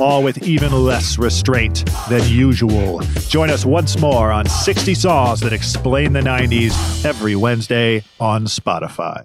all with even less restraint than usual. Join us once more on 60 Songs That Explain the 90s every Wednesday on Spotify.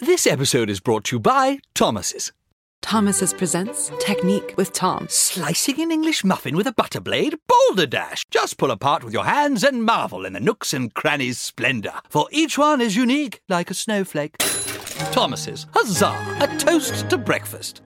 This episode is brought to you by Thomas's. Thomas's presents Technique with Tom. Slicing an English muffin with a butter blade? Boulder Dash! Just pull apart with your hands and marvel in the nooks and crannies' splendor, for each one is unique like a snowflake. Thomas's, huzzah! A toast to breakfast.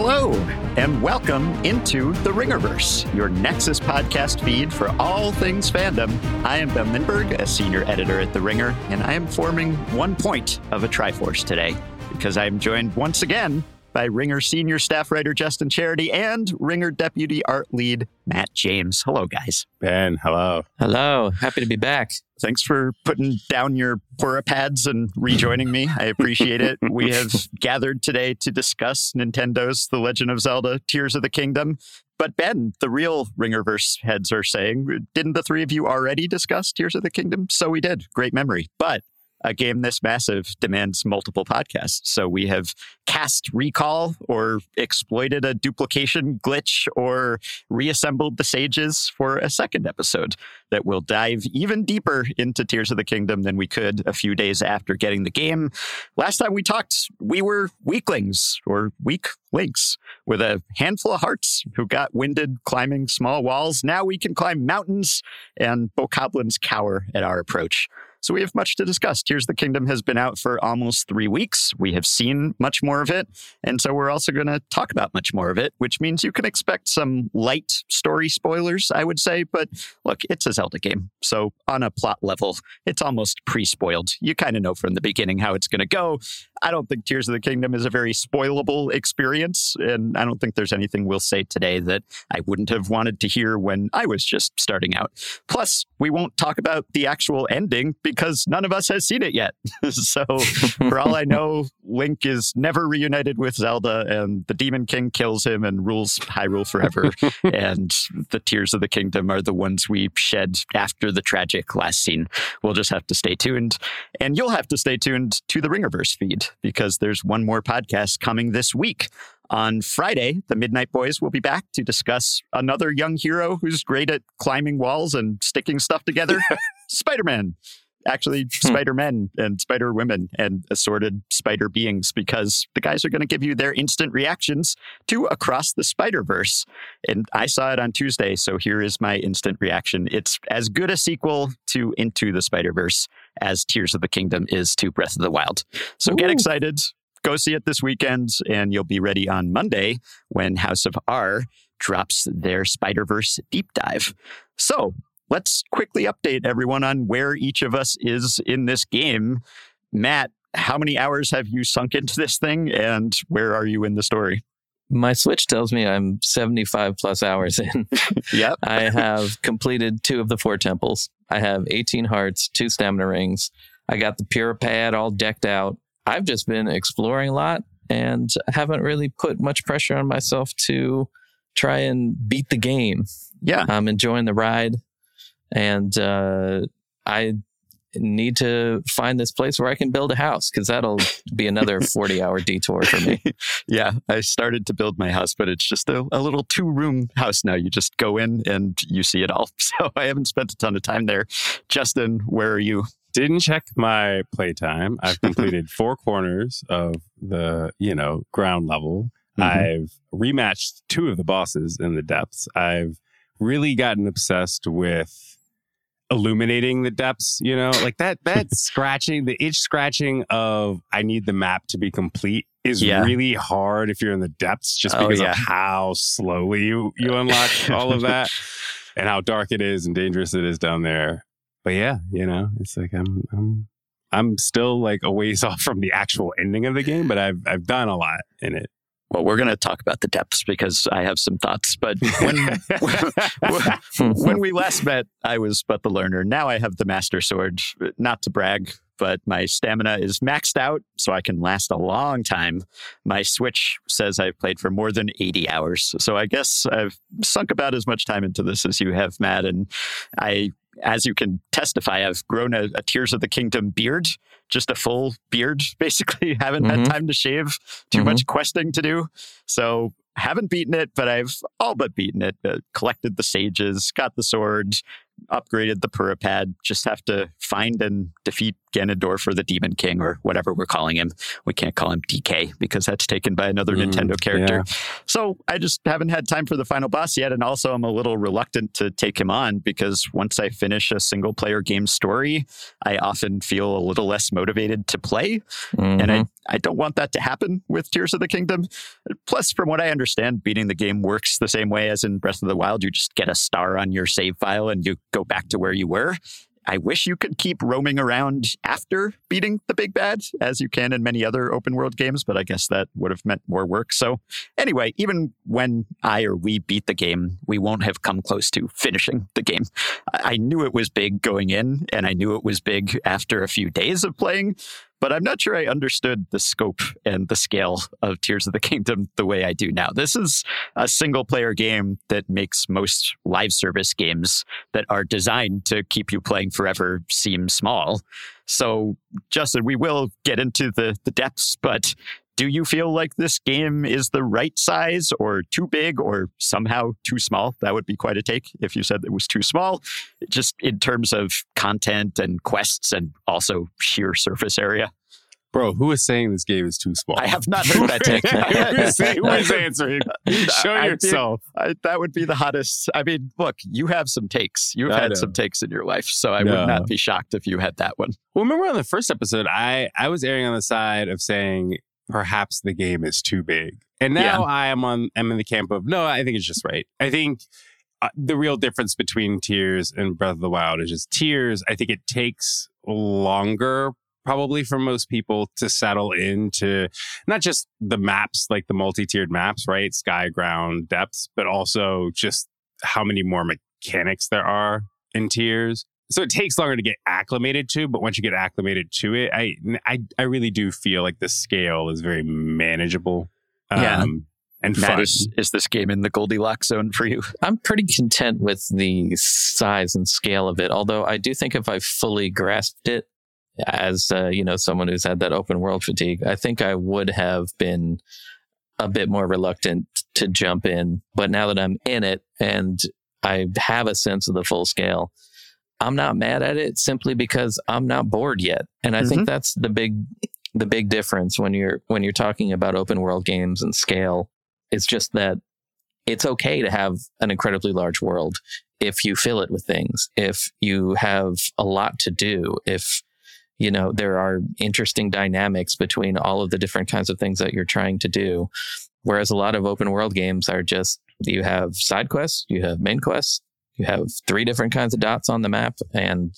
Hello, and welcome into the Ringerverse, your Nexus podcast feed for all things fandom. I am Ben Lindbergh, a senior editor at The Ringer, and I am forming one point of a Triforce today because I am joined once again by Ringer senior staff writer Justin Charity and Ringer deputy art lead Matt James. Hello, guys. Ben, hello. Hello. Happy to be back. Thanks for putting down your Purah pads and rejoining me. I appreciate it. We have gathered today to discuss Nintendo's The Legend of Zelda Tears of the Kingdom. But Ben, the real Ringerverse heads are saying, didn't the three of you already discuss Tears of the Kingdom? So we did. Great memory. But a game this massive demands multiple podcasts. So we have cast recall or exploited a duplication glitch or reassembled the sages for a second episode that will dive even deeper into Tears of the Kingdom than we could a few days after getting the game. Last time we talked, we were weaklings or weak links with a handful of hearts who got winded climbing small walls. Now we can climb mountains and bokoblins cower at our approach. So we have much to discuss. Tears of the Kingdom has been out for almost three weeks. We have seen much more of it. And so we're also going to talk about much more of it, which means you can expect some light story spoilers, I would say. But look, it's a Zelda game. So on a plot level, it's almost pre spoiled. You kind of know from the beginning how it's going to go. I don't think Tears of the Kingdom is a very spoilable experience. And I don't think there's anything we'll say today that I wouldn't have wanted to hear when I was just starting out. Plus, we won't talk about the actual ending because none of us has seen it yet. so, for all I know, Link is never reunited with Zelda, and the Demon King kills him and rules Hyrule forever. and the Tears of the Kingdom are the ones we shed after the tragic last scene. We'll just have to stay tuned. And you'll have to stay tuned to the Ringerverse feed because there's one more podcast coming this week. On Friday, the Midnight Boys will be back to discuss another young hero who's great at climbing walls and sticking stuff together Spider Man. Actually, hmm. Spider Men and Spider Women and assorted spider beings, because the guys are going to give you their instant reactions to Across the Spider Verse. And I saw it on Tuesday, so here is my instant reaction. It's as good a sequel to Into the Spider Verse as Tears of the Kingdom is to Breath of the Wild. So get excited. Go see it this weekend, and you'll be ready on Monday when House of R drops their Spider Verse deep dive. So let's quickly update everyone on where each of us is in this game. Matt, how many hours have you sunk into this thing, and where are you in the story? My Switch tells me I'm 75 plus hours in. Yep. I have completed two of the four temples. I have 18 hearts, two stamina rings. I got the Purah pad all decked out. I've just been exploring a lot and haven't really put much pressure on myself to try and beat the game. Yeah. I'm enjoying the ride and uh, I need to find this place where I can build a house because that'll be another 40 hour detour for me. yeah, I started to build my house, but it's just a, a little two room house now. You just go in and you see it all. So I haven't spent a ton of time there. Justin, where are you? Didn't check my playtime. I've completed four corners of the, you know, ground level. Mhm. I've rematched two of the bosses in the depths. I've really gotten obsessed with illuminating the depths, you know, like that, that scratching, the itch scratching of I need the map to be complete is Yeah. really hard if you're in the depths just Oh, because yeah. of how slowly you, you unlock all of that and how dark it is and dangerous it is down there. But yeah, you know, it's like I'm, I'm, I'm still like a ways off from the actual ending of the game, but I've, I've done a lot in it. Well, we're going to talk about the depths because I have some thoughts. But when when we last met, I was but the learner. Now I have the master sword. Not to brag, but my stamina is maxed out, so I can last a long time. My Switch says I've played for more than 80 hours. So I guess I've sunk about as much time into this as you have, Matt. And I, as you can testify, I've grown a, a Tears of the Kingdom beard, just a full beard, basically. Haven't Mhm. had time to shave, too Mhm. much questing to do. So haven't beaten it, but I've all but beaten it. Uh, collected the sages, got the sword, upgraded the Purah Pad. Just have to find and defeat Ganondorf or the Demon King or whatever we're calling him. We can't call him DK because that's taken by another Mm, Nintendo character. So I just haven't had time for the final boss yet. And also, I'm a little reluctant to take him on because once I finish a single player game story, I often feel a little less motivated to play. And Mhm. I, I don't want that to happen with Tears of the Kingdom. Plus, from what I understand, beating the game works the same way as in Breath of the Wild. You just get a star on your save file and you go back to where you were. I wish you could keep roaming around after beating the big bad, as you can in many other open world games, but I guess that would have meant more work. So, anyway, even when I or we beat the game, we won't have come close to finishing the game. I knew it was big going in, and I knew it was big after a few days of playing, but I'm not sure I understood the scope and the scale of Tears of the Kingdom the way I do now. This is a single player game that makes most live service games that are designed to keep you playing forever seem small. So, Justin, we will get into the, the depths, but do you feel like this game is the right size or too big or somehow too small? That would be quite a take if you said it was too small, just in terms of content and quests and also sheer surface area. Bro, who is saying this game is too small? I have not heard that take. who, is, answering? Show I- yourself. I, that would be the hottest. I mean, look, you have some takes. You've I had know. some takes in your life, so I No. would not be shocked if you had that one. Well, remember on the first episode, I I was erring on the side of saying perhaps the game is too big, and now I am on. I'm in the camp of no. I think it's just right. I think uh, the real difference between Tears and Breath of the Wild is just Tears. I think it takes longer. Probably for most people to settle into not just the maps, like the multi tiered maps, right? Sky, ground, depths, but also just how many more mechanics there are in Tears so it takes longer to get acclimated to but once you get acclimated to it i i, I really do feel like the scale is very manageable um, Yeah. and Matt, fun is, is this game in the Goldilocks zone for you? I'm pretty content with the size and scale of it. Although I do think if I fully grasped it, as uh, you know, someone who's had that open world fatigue, I think I would have been a bit more reluctant to jump in. But now that I'm in it and I have a sense of the full scale, I'm not mad at it simply because I'm not bored yet. And I Mhm. think that's the big the big difference when you're when you're talking about open world games and scale. It's just that it's okay to have an incredibly large world if you fill it with things, if you have a lot to do, if you know there are interesting dynamics between all of the different kinds of things that you're trying to do. Whereas a lot of open world games are just you have side quests, you have main quests, you have three different kinds of dots on the map, and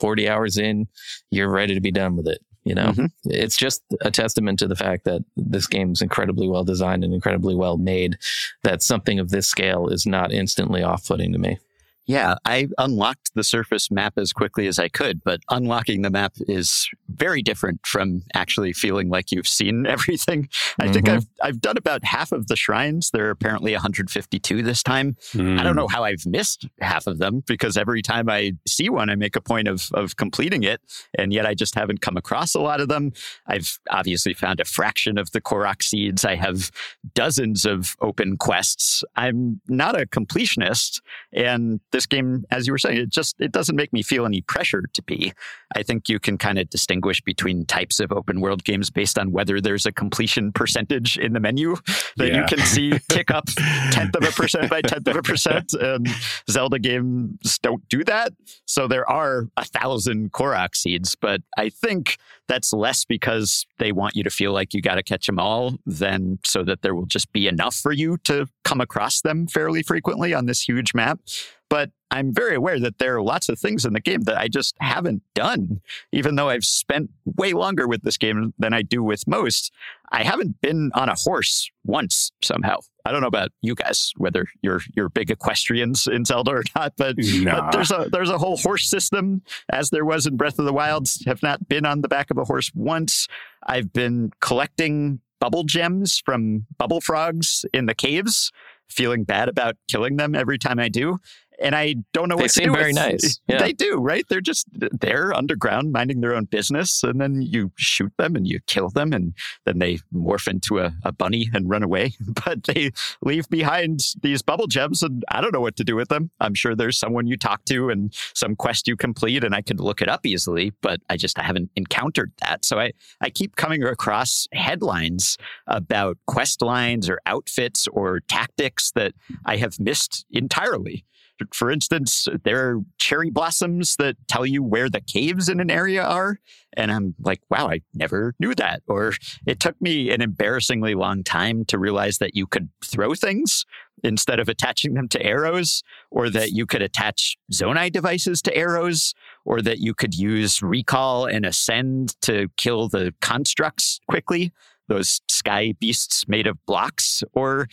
40 hours in, you're ready to be done with it. You know, Mhm. it's just a testament to the fact that this game is incredibly well designed and incredibly well made. That something of this scale is not instantly off putting to me. Yeah, I unlocked the surface map as quickly as I could, but unlocking the map is very different from actually feeling like you've seen everything. I think Mhm. I've I've done about half of the shrines. There are apparently 152 this time. I Mm. don't know how I've missed half of them because every time I see one, I make a point of of completing it, and yet I just haven't come across a lot of them. I've obviously found a fraction of the Korok seeds. I have dozens of open quests. I'm not a completionist, and this game, as you were saying, it just it doesn't make me feel any pressure to be. I think you can kind of distinguish between types of open world games based on whether there's a completion percentage in the menu that yeah. you can see tick up tenth of a percent by tenth of a percent. And Zelda games don't do that. So there are a thousand Korok seeds, but I think that's less because they want you to feel like you got to catch them all than so that there will just be enough for you to come across them fairly frequently on this huge map. But I'm very aware that there are lots of things in the game that I just haven't done, even though I've spent way longer with this game than I do with most. I haven't been on a horse once somehow. I don't know about you guys, whether you're you're big equestrians in Zelda or not, but, nah. but there's a there's a whole horse system, as there was in Breath of the Wild. Have not been on the back of a horse once. I've been collecting bubble gems from bubble frogs in the caves, feeling bad about killing them every time I do and I don't know what to do. they seem very nice. Yeah. They do, right? They're just there underground, minding their own business, and then you shoot them and you kill them, and then they morph into a, a bunny and run away. But they leave behind these bubble gems, and I don't know what to do with them. I'm sure there's someone you talk to and some quest you complete, and I could look it up easily, but I just I haven't encountered that. So I I keep coming across headlines about quest lines or outfits or tactics that I have missed entirely. For instance, there are cherry blossoms that tell you where the caves in an area are. And I'm like, wow, I never knew that. Or it took me an embarrassingly long time to realize that you could throw things instead of attaching them to arrows, or that you could attach Zonai devices to arrows, or that you could use recall and ascend to kill the constructs quickly those sky beasts made of blocks, or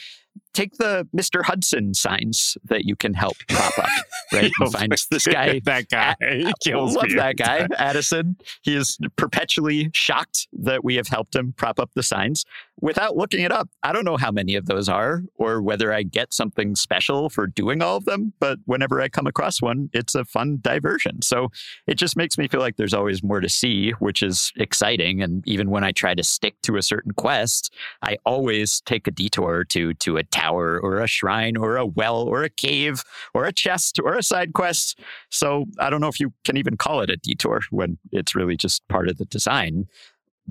take the Mr. Hudson signs that you can help prop up, right? You find this guy. that guy. He kills love that guy, Addison. He is perpetually shocked that we have helped him prop up the signs without looking it up. I don't know how many of those are or whether I get something special for doing all of them, but whenever I come across one, it's a fun diversion. So it just makes me feel like there's always more to see, which is exciting. And even when I try to stick to a certain quest, I always take a detour to to a tower or a shrine or a well or a cave or a chest or a side quest. So I don't know if you can even call it a detour when it's really just part of the design.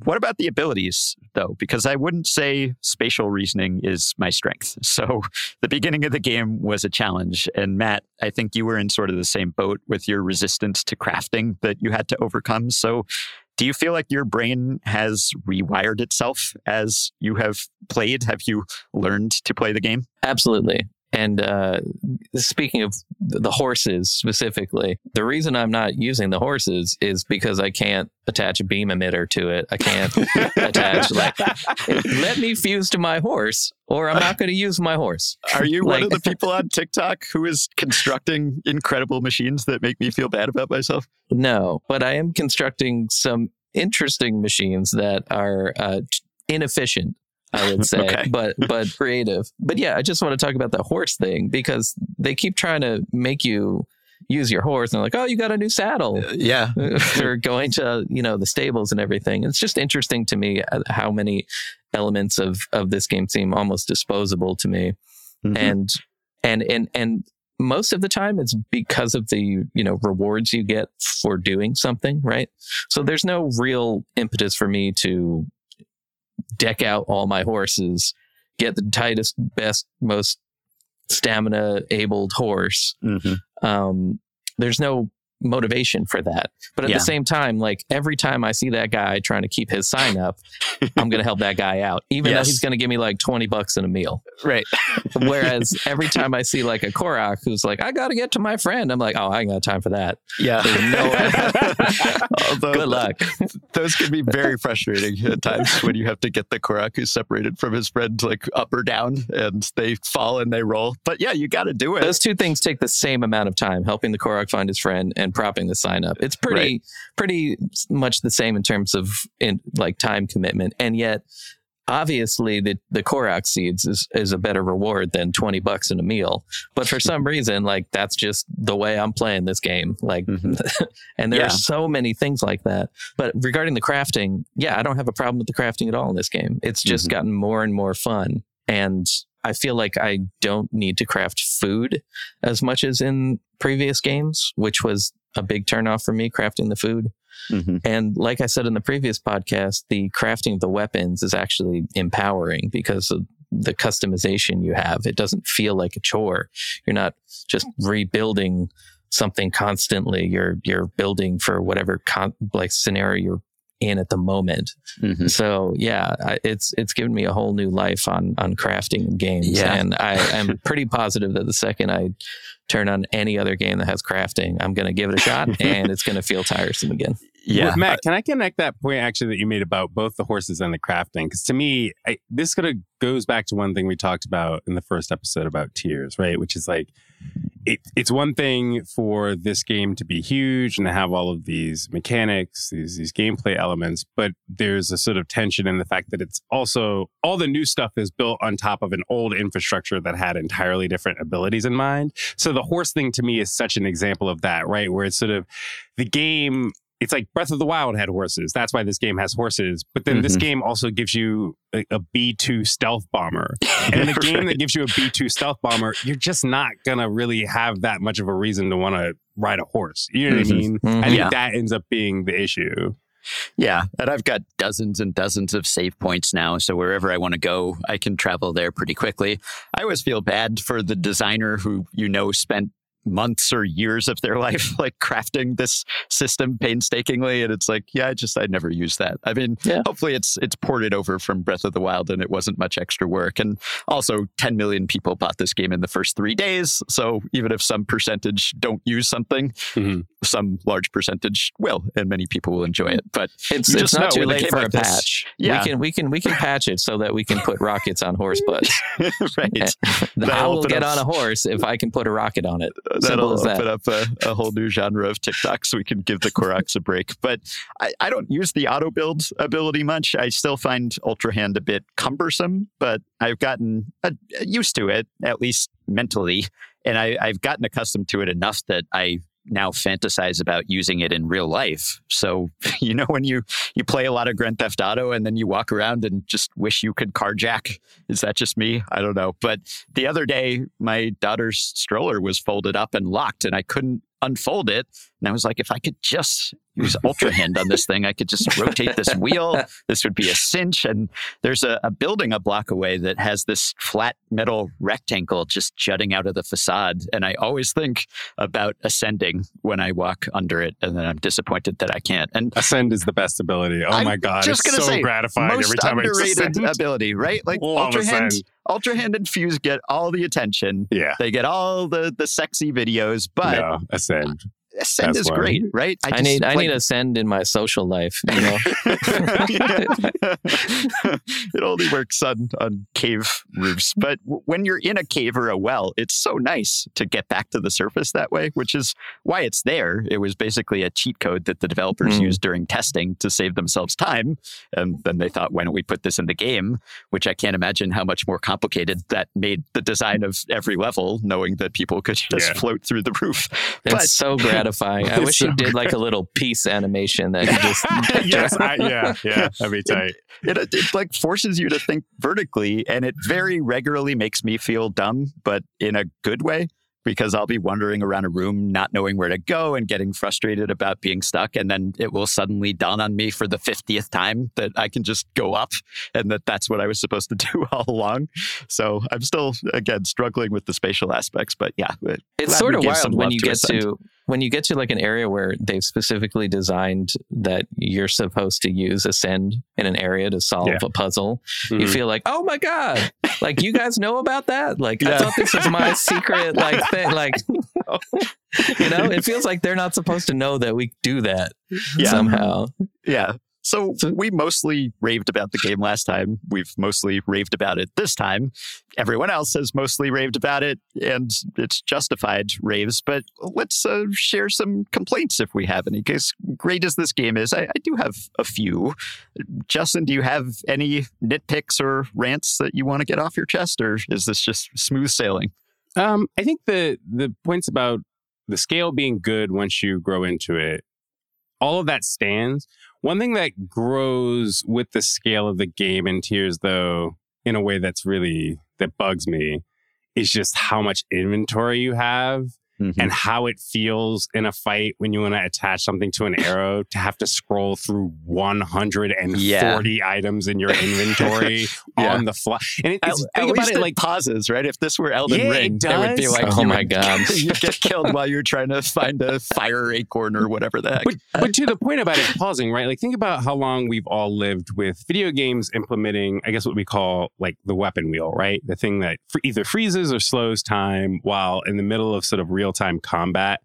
What about the abilities, though? Because I wouldn't say spatial reasoning is my strength. So the beginning of the game was a challenge. And Matt, I think you were in sort of the same boat with your resistance to crafting that you had to overcome. So do you feel like your brain has rewired itself as you have played? Have you learned to play the game? Absolutely. And uh, speaking of the horses specifically, the reason I'm not using the horses is because I can't attach a beam emitter to it. I can't attach like let me fuse to my horse, or I'm not going to use my horse. Are you like, one of the people on TikTok who is constructing incredible machines that make me feel bad about myself? No, but I am constructing some interesting machines that are uh, inefficient I would say, okay. but but creative. But yeah, I just want to talk about the horse thing because they keep trying to make you use your horse and they're like, oh, you got a new saddle. Uh, yeah. They're going to, you know, the stables and everything. It's just interesting to me uh, how many elements of, of this game seem almost disposable to me. Mm-hmm. And, and, and, and most of the time it's because of the, you know, rewards you get for doing something, right? So there's no real impetus for me to deck out all my horses, get the tightest, best, most stamina abled horse. Mm-hmm. Um, there's no motivation for that. But at yeah. the same time, like every time I see that guy trying to keep his sign up, I'm going to help that guy out, even yes. though he's going to give me like 20 bucks in a meal. Right. Whereas every time I see like a Korok who's like, I got to get to my friend, I'm like, oh, I ain't got time for that. Yeah. No Although, Good luck. Those can be very frustrating at times when you have to get the Korok who's separated from his friend like up or down and they fall and they roll. But yeah, you got to do it. Those two things take the same amount of time, helping the Korok find his friend and propping the sign up. It's pretty right. pretty much the same in terms of in like time commitment, and yet obviously the the Korok seeds is, is a better reward than 20 bucks in a meal but for some reason like that's just the way i'm playing this game like mm-hmm. and there yeah. are so many things like that but regarding the crafting yeah i don't have a problem with the crafting at all in this game it's just mm-hmm. gotten more and more fun and I feel like I don't need to craft food as much as in previous games, which was a big turnoff for me, crafting the food. Mm-hmm. And like I said in the previous podcast, the crafting of the weapons is actually empowering because of the customization you have. It doesn't feel like a chore. You're not just rebuilding something constantly. You're you're building for whatever con- like scenario you're in at the moment. Mm-hmm. So yeah, it's it's given me a whole new life on on crafting games. Yeah. And I am pretty positive that the second I turn on any other game that has crafting, I'm going to give it a shot, and it's going to feel tiresome again. Yeah, well, Matt, can I connect that point actually that you made about both the horses and the crafting? Because to me, I, this kind of goes back to one thing we talked about in the first episode about Tears, right? Which is like, it, it's one thing for this game to be huge and to have all of these mechanics, these these gameplay elements, but there's a sort of tension in the fact that it's also all the new stuff is built on top of an old infrastructure that had entirely different abilities in mind. So the horse thing to me is such an example of that, right? Where it's sort of the game it's like Breath of the Wild had horses. That's why this game has horses. But then mm-hmm. this game also gives you a a B2 stealth bomber. And in a game right. that gives you a B2 stealth bomber, you're just not going to really have that much of a reason to want to ride a horse. You know what mm-hmm. I mean? Mm-hmm. I think yeah. that ends up being the issue. Yeah, and I've got dozens and dozens of save points now, so wherever I want to go, I can travel there pretty quickly. I always feel bad for the designer who you know spent months or years of their life like crafting this system painstakingly and it's like yeah i just i never use that. I mean yeah. hopefully it's it's ported over from breath of the wild and it wasn't much extra work. And also 10 million people bought this game in the first three days so even if some percentage don't use something mm-hmm. some large percentage will and many people will enjoy it. But it's, it's not too late for like a this, patch. Yeah. we can we can we can patch it so that we can put rockets on horse butts. Right. I will get on a horse if i can put a rocket on it that'll open up a, a, whole new genre of TikTok so we can give the Koroks a break. But I, I don't use the auto build ability much. I still find Ultra Hand a bit cumbersome, but I've gotten uh, used to it, at least mentally. And I, I've gotten accustomed to it enough that I now fantasize about using it in real life. So, you know, when you you play a lot of Grand Theft Auto and then you walk around and just wish you could carjack. Is that just me? I don't know. But the other day, my daughter's stroller was folded up and locked, and I couldn't unfold it. And I was like, if I could just use Ultra Hand on this thing, I could just rotate this wheel. This would be a cinch. And there's a, a, building a block away that has this flat metal rectangle just jutting out of the facade. And I always think about ascending when I walk under it. And then I'm disappointed that I can't. And ascend is the best ability. Oh I'm my God. Just it's so say, gratifying every time I ascend. ability, right? Like Ultra Hand. Ultra Hand and Fuse get all the attention. Yeah. They get all the the sexy videos, but no, Ascend. Ascend That's is why. great, right? I, I need like, I need Ascend in my social life. You know, it only works on on cave roofs, but w- when you're in a cave or a well, it's so nice to get back to the surface that way, which is why it's there. It was basically a cheat code that the developers mm. used during testing to save themselves time, and then they thought, why don't we put this in the game? Which I can't imagine how much more complicated that made the design of every level, knowing that people could just yeah. float through the roof. It's but, so great gratifying. I wish so you did like a little peace animation that you just. yes, I, yeah, yeah, that'd be tight. It, it, it like forces you to think vertically, and it very regularly makes me feel dumb, but in a good way because I'll be wandering around a room not knowing where to go and getting frustrated about being stuck. And then it will suddenly dawn on me for the 50th time that I can just go up and that that's what I was supposed to do all along. So I'm still, again, struggling with the spatial aspects. But yeah, uh, it's sort of wild when you get to when you get to like an area where they've specifically designed that you're supposed to use ascend in an area to solve yeah. a puzzle, mm-hmm. you feel like, oh my god, like you guys know about that? Like yeah. I thought this was my secret like thing. Like you know, it feels like they're not supposed to know that we do that yeah. somehow. Yeah. So we mostly raved about the game last time. We've mostly raved about it this time. Everyone else has mostly raved about it, and it's justified raves. But let's uh, share some complaints if we have any. Because great as this game is, I, I do have a few. Justin, do you have any nitpicks or rants that you want to get off your chest, or is this just smooth sailing? Um, I think the the points about the scale being good once you grow into it, all of that stands one thing that grows with the scale of the game in Tears, though, in a way that's really that bugs me is just how much inventory you have Mhm. and how it feels in a fight when you want to attach something to an arrow to have to scroll through 140 items in your inventory Yeah. on the fly. And it, At, it's, at think about it it like pauses, right? If this were Elden Yeah, it Ring, it would be like, Oh my God. you get killed while you're trying to find a fire acorn or whatever the heck. But, but to the point about it pausing, right? Like, think about how long we've all lived with video games implementing, I guess, what we call like the weapon wheel, right? The thing that either freezes or slows time while in the middle of sort of real time combat.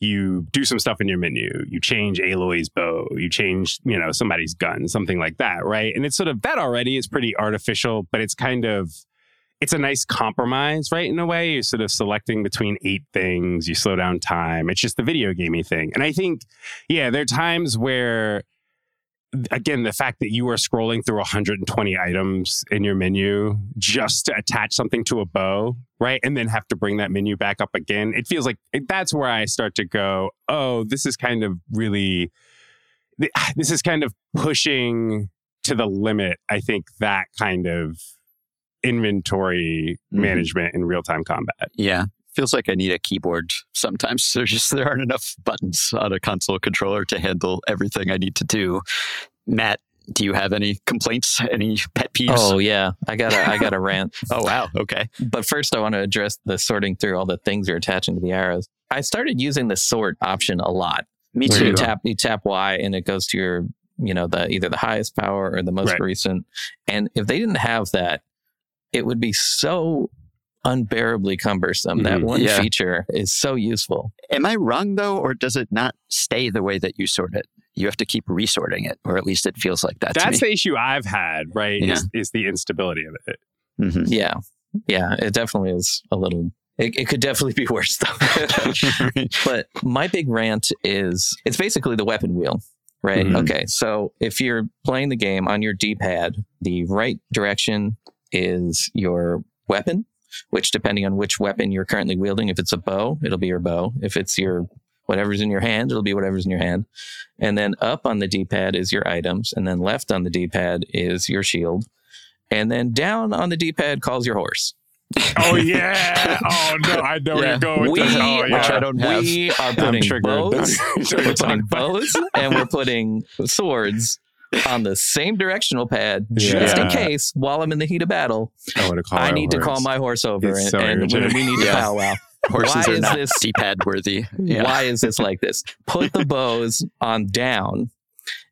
You do some stuff in your menu. You change Aloy's bow. You change, you know, somebody's gun, something like that, right? And it's sort of that already is pretty artificial, but it's kind of it's a nice compromise, right? In a way, you're sort of selecting between eight things. You slow down time. It's just the video gamey thing, and I think yeah, there are times where, again, the fact that you are scrolling through 120 items in your menu just to attach something to a bow, right? And then have to bring that menu back up again. It feels like that's where I start to go, oh, this is kind of really, this is kind of pushing to the limit, I think, that kind of inventory Mhm. management in real time combat. Yeah. Feels like I need a keyboard sometimes. There's just there aren't enough buttons on a console controller to handle everything I need to do. Matt, do you have any complaints? Any pet peeves? Oh yeah, I got a I got a rant. Oh, wow. Okay. But first, I want to address the sorting through all the things you're attaching to the arrows. I started using the sort option a lot. Me too. you tap you tap Y and it goes to your you know the either the highest power or the most Right. recent. And if they didn't have that, it would be so unbearably cumbersome. That Mhm. one Yeah. feature is so useful. Am I wrong though, or does it not stay the way that you sort it? You have to keep resorting it, or at least it feels like that That's to the issue I've had, right? Yeah. Is, is the instability of it. me. Mhm. Yeah, yeah, it definitely is a little. It, it could definitely be worse though. but my big rant is it's basically the weapon wheel, right? Mhm. Okay, so if you're playing the game on your D-pad, the right direction is your weapon, which depending on which weapon you're currently wielding, if it's a bow, it'll be your bow. If it's your whatever's in your hand, it'll be whatever's in your hand. And then up on the D-pad is your items, and then left on the D-pad is your shield. And then down on the D-pad calls your horse. Oh yeah! Oh no! I know where you're going with we this. Oh are, yeah! Which I don't have. we are putting bows, we're putting bows, and we're putting swords on the same directional pad, just in case while I'm in the heat of battle, I want to call. I my need to call my horse over, It's and, so and we need to Yeah. powwow. Horses Why are is not this- D-pad worthy. Yeah. Why is this like this? Put the bows on down,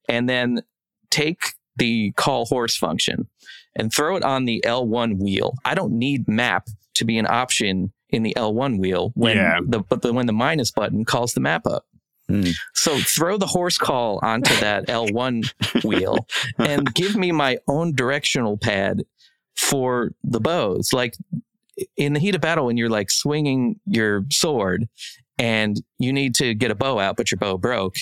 and then take the call horse function and throw it on the L1 wheel. I don't need map to be an option in the L1 wheel when Yeah. the but the, when the minus button calls the map up. Hmm. So throw the horse call onto that L1 wheel and give me my own directional pad for the bows. Like in the heat of battle, when you're like swinging your sword and you need to get a bow out, but your bow broke,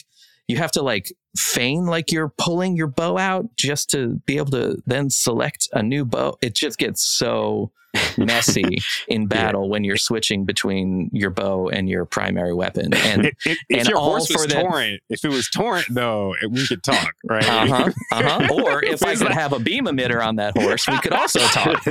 you have to like feign like you're pulling your bow out just to be able to then select a new bow. It just gets so messy in battle when you're switching between your bow and your primary weapon. And It, it, if your all horse was that- torrent, if it was torrent though, it- we could talk, right? uh huh, uh huh. Or if I could have a beam emitter on that horse, we could also talk.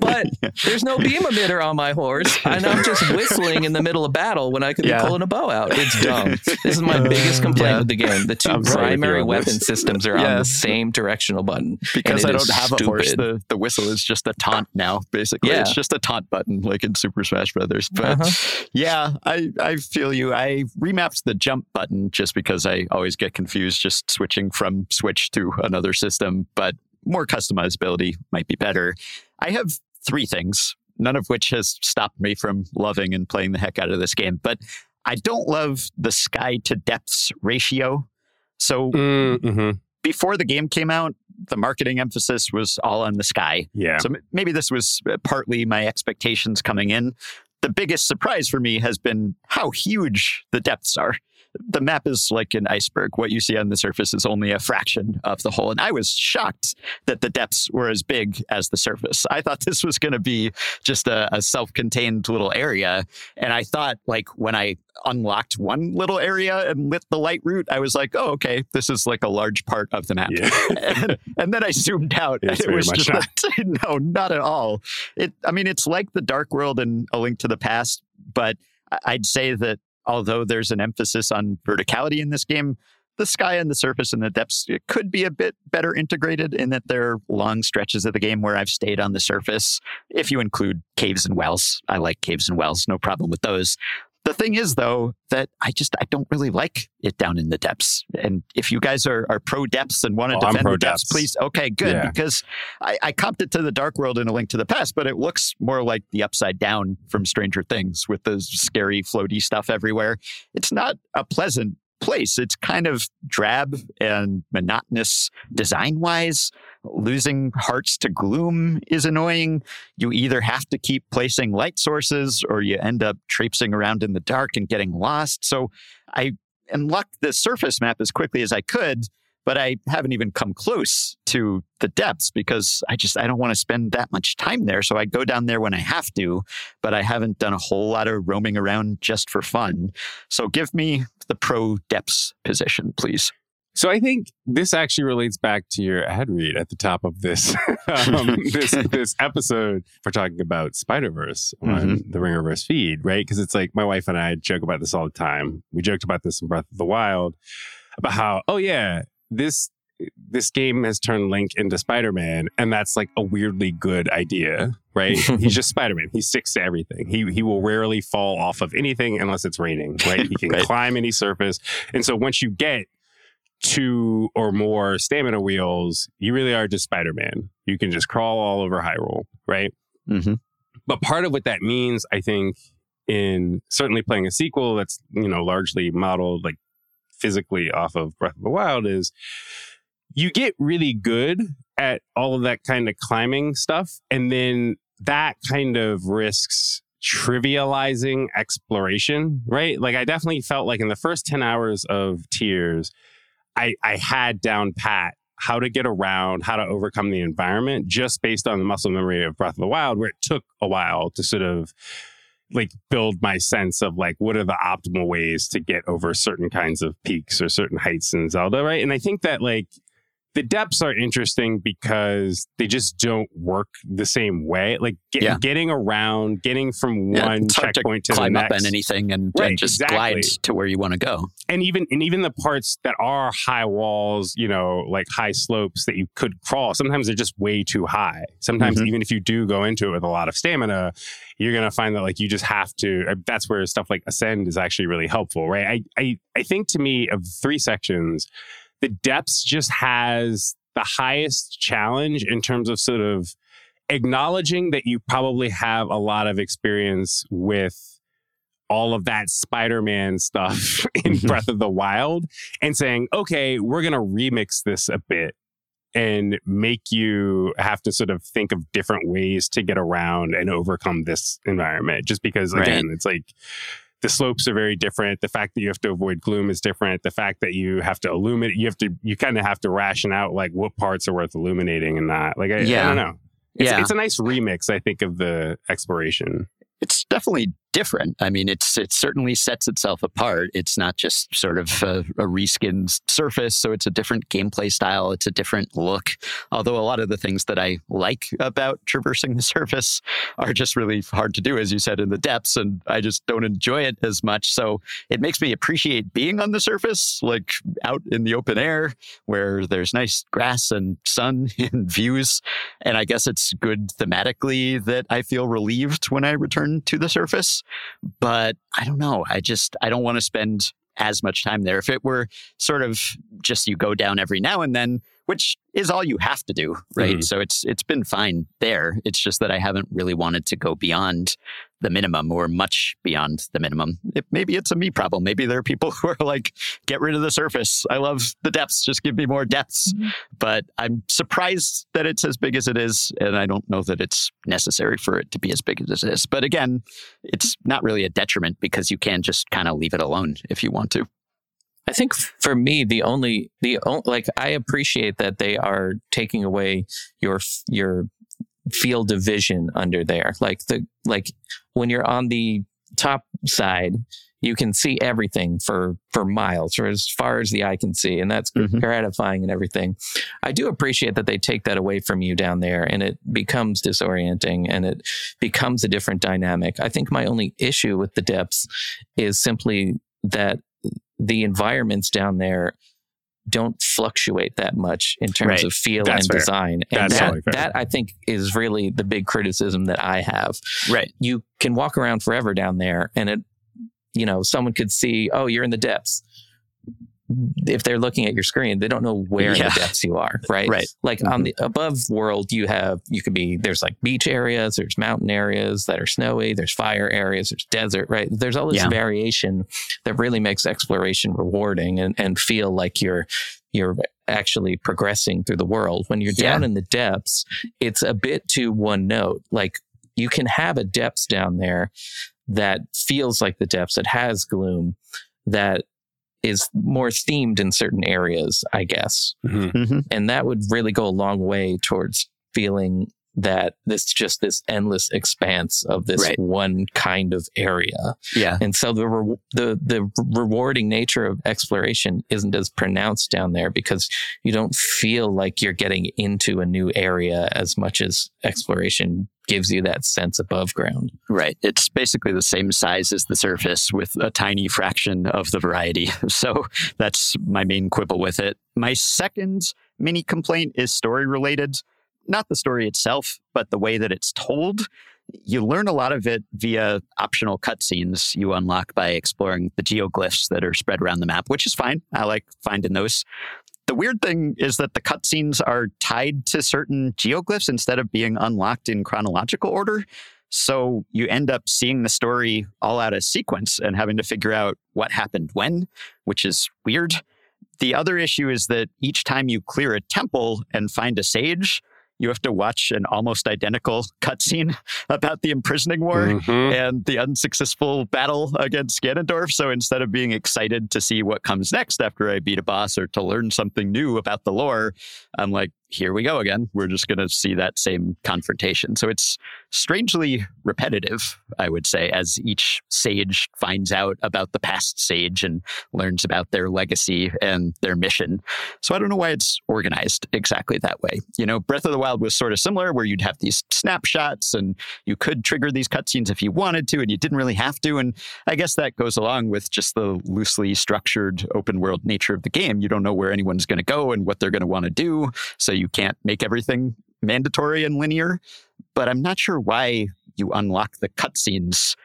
But there's no beam emitter on my horse, and I'm just whistling in the middle of battle when I could Yeah. be pulling a bow out. It's dumb. This is my biggest complaint Yeah. with the game. The 2 I'm sorry to primary weapon systems are on the same directional button. because I don't have a horse, stupid. the, the whistle is just a taunt now, basically. Yeah. It's just a taunt button, like in Super Smash Brothers. But Uh-huh. yeah, I, I feel you. I remapped the jump button just because I always get confused just switching from Switch to another system, but more customizability might be better. I have three things, none of which has stopped me from loving and playing the heck out of this game, but I don't love the sky to depths ratio. So Mm-hmm. before the game came out, the marketing emphasis was all on the sky. Yeah. So maybe this was uh, partly my expectations coming in. The biggest surprise for me has been how huge the depths are. The map is like an iceberg. What you see on the surface is only a fraction of the whole. And I was shocked that the depths were as big as the surface. I thought this was going to be just a, a self contained little area. And I thought, like, when I unlocked one little area and lit the Lightroot, I was like, oh, okay, this is like a large part of the map. Yeah. and, and, then I zoomed out it's and it was just like, no, not at all. It, I mean, it's like the Dark World and A Link to the Past, but I'd say that although there's an emphasis on verticality in this game, the sky and the surface and the depths could be a bit better integrated in that there are long stretches of the game where I've stayed on the surface. If you include caves and wells, I like caves and wells, no problem with those. The thing is, though, that I just I don't really like it down in the depths. And if you guys are, are pro depths and want to oh, defend the depths, depths, please, okay, good. Yeah. Because I, I comped it to the Dark World in A Link to the Past, but it looks more like the Upside Down from Stranger Things with the scary floaty stuff everywhere. It's not a pleasant place. It's kind of drab and monotonous design wise. Losing hearts to gloom is annoying. You either have to keep placing light sources or you end up traipsing around in the dark and getting lost. So I unlocked the surface map as quickly as I could, but I haven't even come close to the depths because I just I don't want to spend that much time there. So I go down there when I have to, but I haven't done a whole lot of roaming around just for fun. So give me the pro depths position, please. So I think this actually relates back to your ad read at the top of this um, this this episode for talking about Spider Verse on mm-hmm. the Ringerverse feed, right? Because it's like my wife and I joke about this all the time. We joked about this in Breath of the Wild about how, oh yeah, this this game has turned Link into Spider Man, and that's like a weirdly good idea, right? He's just Spider Man. He sticks to everything. He he will rarely fall off of anything unless it's raining, right? He can right. climb any surface, and so once you get two or more stamina wheels, you really are just Spider Man. You can just crawl all over Hyrule, right? Mm-hmm. But part of what that means, I think, in certainly playing a sequel that's you know largely modeled like physically off of Breath of the Wild is you get really good at all of that kind of climbing stuff. And then that kind of risks trivializing exploration, right? Like I definitely felt like in the first 10 hours of Tears, I, I had down pat how to get around, how to overcome the environment just based on the muscle memory of Breath of the Wild, where it took a while to sort of like build my sense of like what are the optimal ways to get over certain kinds of peaks or certain heights in Zelda, right? And I think that like the depths are interesting because they just don't work the same way. Like get, yeah. getting around, getting from yeah, one checkpoint to, to climb up on anything and, right, and just exactly. glide to where you want to go. And even and even the parts that are high walls, you know, like high slopes that you could crawl, sometimes they're just way too high. Sometimes mm-hmm. even if you do go into it with a lot of stamina, you're gonna find that like you just have to. Uh, that's where stuff like ascend is actually really helpful, right? I I I think to me of three sections the depths just has the highest challenge in terms of sort of acknowledging that you probably have a lot of experience with all of that Spider-Man stuff in mm-hmm. Breath of the Wild and saying, okay, we're going to remix this a bit and make you have to sort of think of different ways to get around and overcome this environment. Just because, again, right. it's like the slopes are very different. The fact that you have to avoid gloom is different. The fact that you have to illuminate, you have to, you kind of have to ration out like what parts are worth illuminating and not. Like, I, yeah. I don't know. It's, yeah. it's a nice remix, I think, of the exploration it's definitely different. I mean, it's it certainly sets itself apart. It's not just sort of a, a, reskinned surface, so it's a different gameplay style. It's a different look. Although a lot of the things that I like about traversing the surface are just really hard to do, as you said, in the depths, and I just don't enjoy it as much. So it makes me appreciate being on the surface, like out in the open air where there's nice grass and sun and views. And I guess it's good thematically that I feel relieved when I return to the surface. But I don't know. I just, I don't want to spend as much time there. If it were sort of just you go down every now and then, which is all you have to do, right? Mm-hmm. So it's it's been fine there. It's just that I haven't really wanted to go beyond the minimum or much beyond the minimum. It, maybe it's a me problem. Maybe there are people who are like, get rid of the surface. I love the depths. Just give me more depths. Mm-hmm. But I'm surprised that it's as big as it is. And I don't know that it's necessary for it to be as big as it is. But again, it's not really a detriment because you can just kind of leave it alone if you want to. I think for me, the only the only, like I appreciate that they are taking away your your field division under there. Like the like when you're on the top side, you can see everything for for miles or as far as the eye can see and that's mm-hmm. gratifying and everything i do appreciate that they take that away from you down there and it becomes disorienting and it becomes a different dynamic i think my only issue with the depths is simply that the environments down there don't fluctuate that much in terms right. of feel That's and fair. design. And That's that, that I think is really the big criticism that I have. Right. You can walk around forever down there and it, you know, someone could see, oh, you're in the depths if they're looking at your screen, they don't know where yeah. in the depths you are, right? Right. Like mm-hmm. on the above world, you have you could be there's like beach areas, there's mountain areas that are snowy, there's fire areas, there's desert, right? There's all this yeah. variation that really makes exploration rewarding and, and feel like you're you're actually progressing through the world. When you're down yeah. in the depths, it's a bit too one note. Like you can have a depths down there that feels like the depths, that has gloom, that is more themed in certain areas, I guess. Mm-hmm. Mm-hmm. And that would really go a long way towards feeling that this just this endless expanse of this right. one kind of area. Yeah. And so the re- the the rewarding nature of exploration isn't as pronounced down there because you don't feel like you're getting into a new area as much as exploration gives you that sense above ground. Right. It's basically the same size as the surface with a tiny fraction of the variety. So that's my main quibble with it. My second mini complaint is story related not the story itself, but the way that it's told. You learn a lot of it via optional cutscenes you unlock by exploring the geoglyphs that are spread around the map, which is fine. I like finding those. The weird thing is that the cutscenes are tied to certain geoglyphs instead of being unlocked in chronological order. So you end up seeing the story all out of sequence and having to figure out what happened when, which is weird. The other issue is that each time you clear a temple and find a sage, you have to watch an almost identical cutscene about the imprisoning war mm-hmm. and the unsuccessful battle against Ganondorf. So instead of being excited to see what comes next after I beat a boss or to learn something new about the lore, I'm like, here we go again. We're just going to see that same confrontation. So it's strangely repetitive, I would say, as each sage finds out about the past sage and learns about their legacy and their mission. So I don't know why it's organized exactly that way. You know, Breath of the Wild was sort of similar, where you'd have these snapshots and you could trigger these cutscenes if you wanted to, and you didn't really have to. And I guess that goes along with just the loosely structured open world nature of the game. You don't know where anyone's going to go and what they're going to want to do. So you can't make everything mandatory and linear. But I'm not sure why you unlock the cutscenes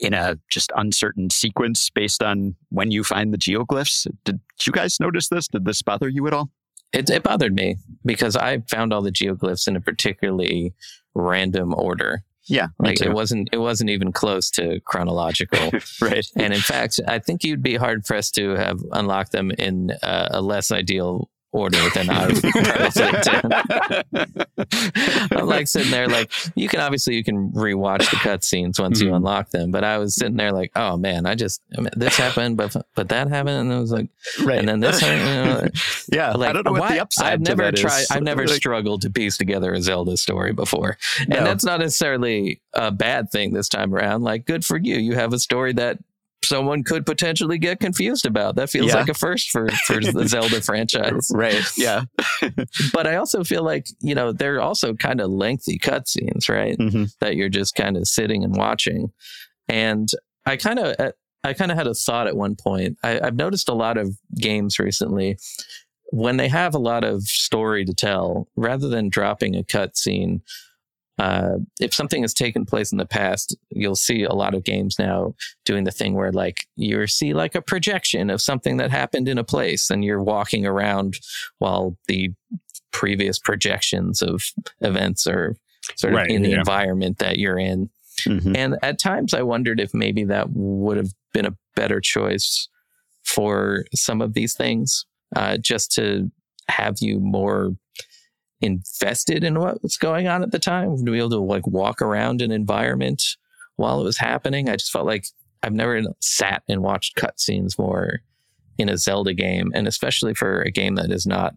in a just uncertain sequence based on when you find the geoglyphs. Did you guys notice this? Did this bother you at all? It, it bothered me because I found all the geoglyphs in a particularly random order. Yeah, like it wasn't it wasn't even close to chronological, right? And in fact, I think you'd be hard pressed to have unlocked them in uh, a less ideal order than I've I'm like sitting there, like you can obviously you can rewatch the cutscenes once mm-hmm. you unlock them, but I was sitting there like, oh man, I just I mean, this happened, but but that happened, and I was like, right. and then this, happened, you know, yeah, like, I don't know what the upside. I've never tried. Is. I've never like, struggled to piece together a Zelda story before, and no. that's not necessarily a bad thing this time around. Like, good for you. You have a story that someone could potentially get confused about. That feels yeah. like a first for, for the Zelda franchise. Right. Yeah. but I also feel like, you know, they're also kind of lengthy cutscenes, right? Mm-hmm. That you're just kind of sitting and watching. And I kind of, uh, I kind of had a thought at one point. I, I've noticed a lot of games recently when they have a lot of story to tell, rather than dropping a cutscene, uh, if something has taken place in the past, you'll see a lot of games now doing the thing where like you see like a projection of something that happened in a place and you're walking around while the previous projections of events are sort of right, in the yeah. environment that you're in. Mm-hmm. And at times I wondered if maybe that would have been a better choice for some of these things, uh, just to have you more invested in what was going on at the time, to be able to like walk around an environment while it was happening. I just felt like I've never sat and watched cutscenes more in a Zelda game, and especially for a game that is not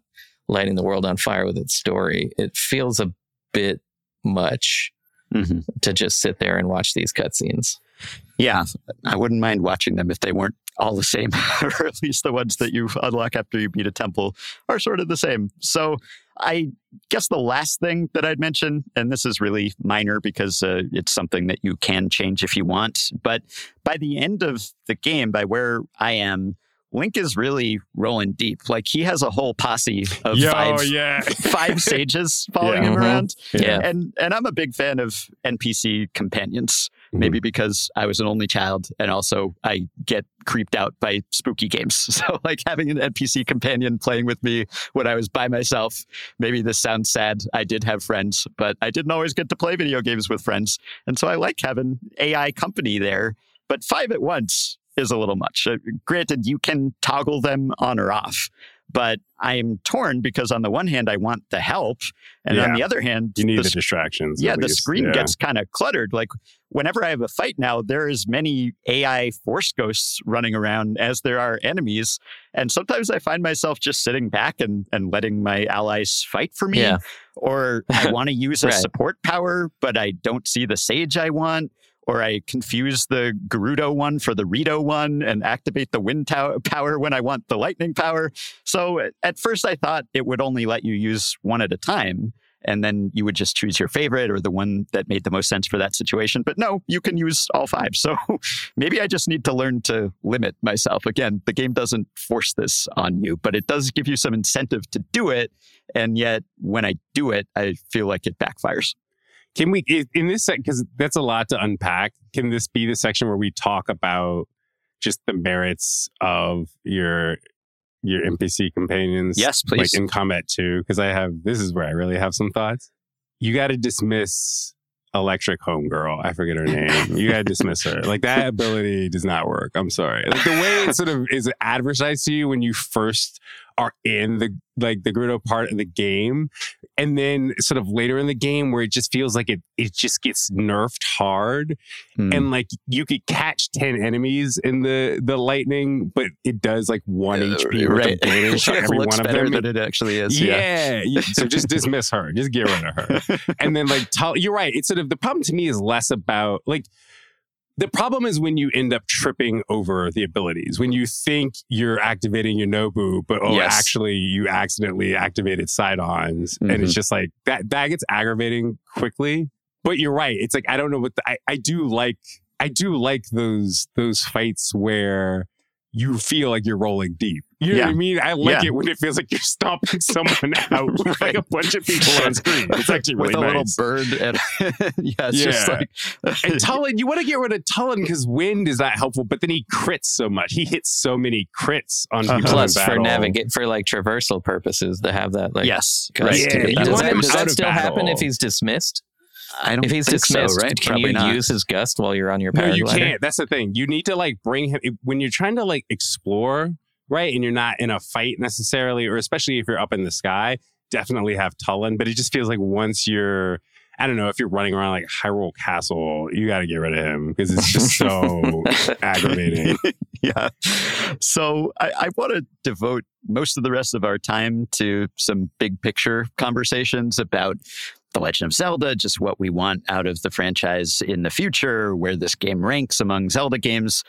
lighting the world on fire with its story, it feels a bit much mm-hmm. to just sit there and watch these cutscenes. Yeah, I wouldn't mind watching them if they weren't all the same, or at least the ones that you unlock after you beat a temple are sort of the same. So I guess the last thing that I'd mention, and this is really minor because uh, it's something that you can change if you want, but by the end of the game, by where I am, Link is really rolling deep. Like he has a whole posse of Yo, five, yeah. five sages following yeah. him mm-hmm. around. Yeah. And and I'm a big fan of NPC companions. Mm-hmm. Maybe because I was an only child and also I get creeped out by spooky games. So like having an NPC companion playing with me when I was by myself. Maybe this sounds sad. I did have friends, but I didn't always get to play video games with friends. And so I like having AI company there. But five at once is a little much. Uh, granted, you can toggle them on or off, but I'm torn because on the one hand, I want the help, and yeah. on the other hand, you need the, the distractions. Yeah, the screen yeah. gets kind of cluttered. Like whenever I have a fight now, there is many AI force ghosts running around as there are enemies, and sometimes I find myself just sitting back and and letting my allies fight for me. Yeah. Or I want to use a right. support power, but I don't see the sage I want or I confuse the Gerudo one for the Rito one and activate the wind power when I want the lightning power. So at first I thought it would only let you use one at a time. And then you would just choose your favorite or the one that made the most sense for that situation. But no, you can use all five. So maybe I just need to learn to limit myself. Again, the game doesn't force this on you, but it does give you some incentive to do it. And yet, when I do it, I feel like it backfires. Can we in this because that's a lot to unpack? Can this be the section where we talk about just the merits of your your NPC companions? Yes, please. Like in combat too, because I have this is where I really have some thoughts. You got to dismiss Electric Homegirl. I forget her name. You got to dismiss her. Like that ability does not work. I'm sorry. Like the way it sort of is advertised to you when you first are in the like the Gerudo part of the game, and then sort of later in the game where it just feels like it it just gets nerfed hard, mm. and like you could catch ten enemies in the the lightning, but it does like one uh, HP right. damage every one of them. Than it actually is. Yeah, yeah. so just dismiss her. Just get rid of her, and then like tell, you're right. It's sort of the problem to me is less about like the problem is when you end up tripping over the abilities. When you think you're activating Yunobo, but oh, yes. actually you accidentally activated Sidon's, mm-hmm. and it's mm-hmm. just like that. That gets aggravating quickly. But you're right. It's like I don't know what the, I I do like. I do like those those fights where you feel like you're rolling deep. You know yeah. what I mean? I like yeah. it when it feels like you're stomping someone out right. like a bunch of people on screen. It's actually really With a nice. little bird. And, yeah, it's yeah. just like. and Tulin, you want to get rid of Tulin because wind is not helpful, but then he crits so much. He hits so many crits on uh-huh. people Plus, for navigate for like traversal purposes, to have that like. Yes. Right. Yeah, does that, does that still happen if he's dismissed? I don't. If he's dismissed, so, right? can Probably you not. use his gust while you're on your paraglider? No, you can't. That's the thing. You need to like bring him when you're trying to like explore, right? And you're not in a fight necessarily, or especially if you're up in the sky. Definitely have Tulin, but it just feels like once you're I don't know if you're running around like Hyrule Castle, you got to get rid of him because it's just so aggravating. Yeah. So I, I want to devote most of the rest of our time to some big picture conversations about the Legend of Zelda, just what we want out of the franchise in the future, where this game ranks among Zelda games.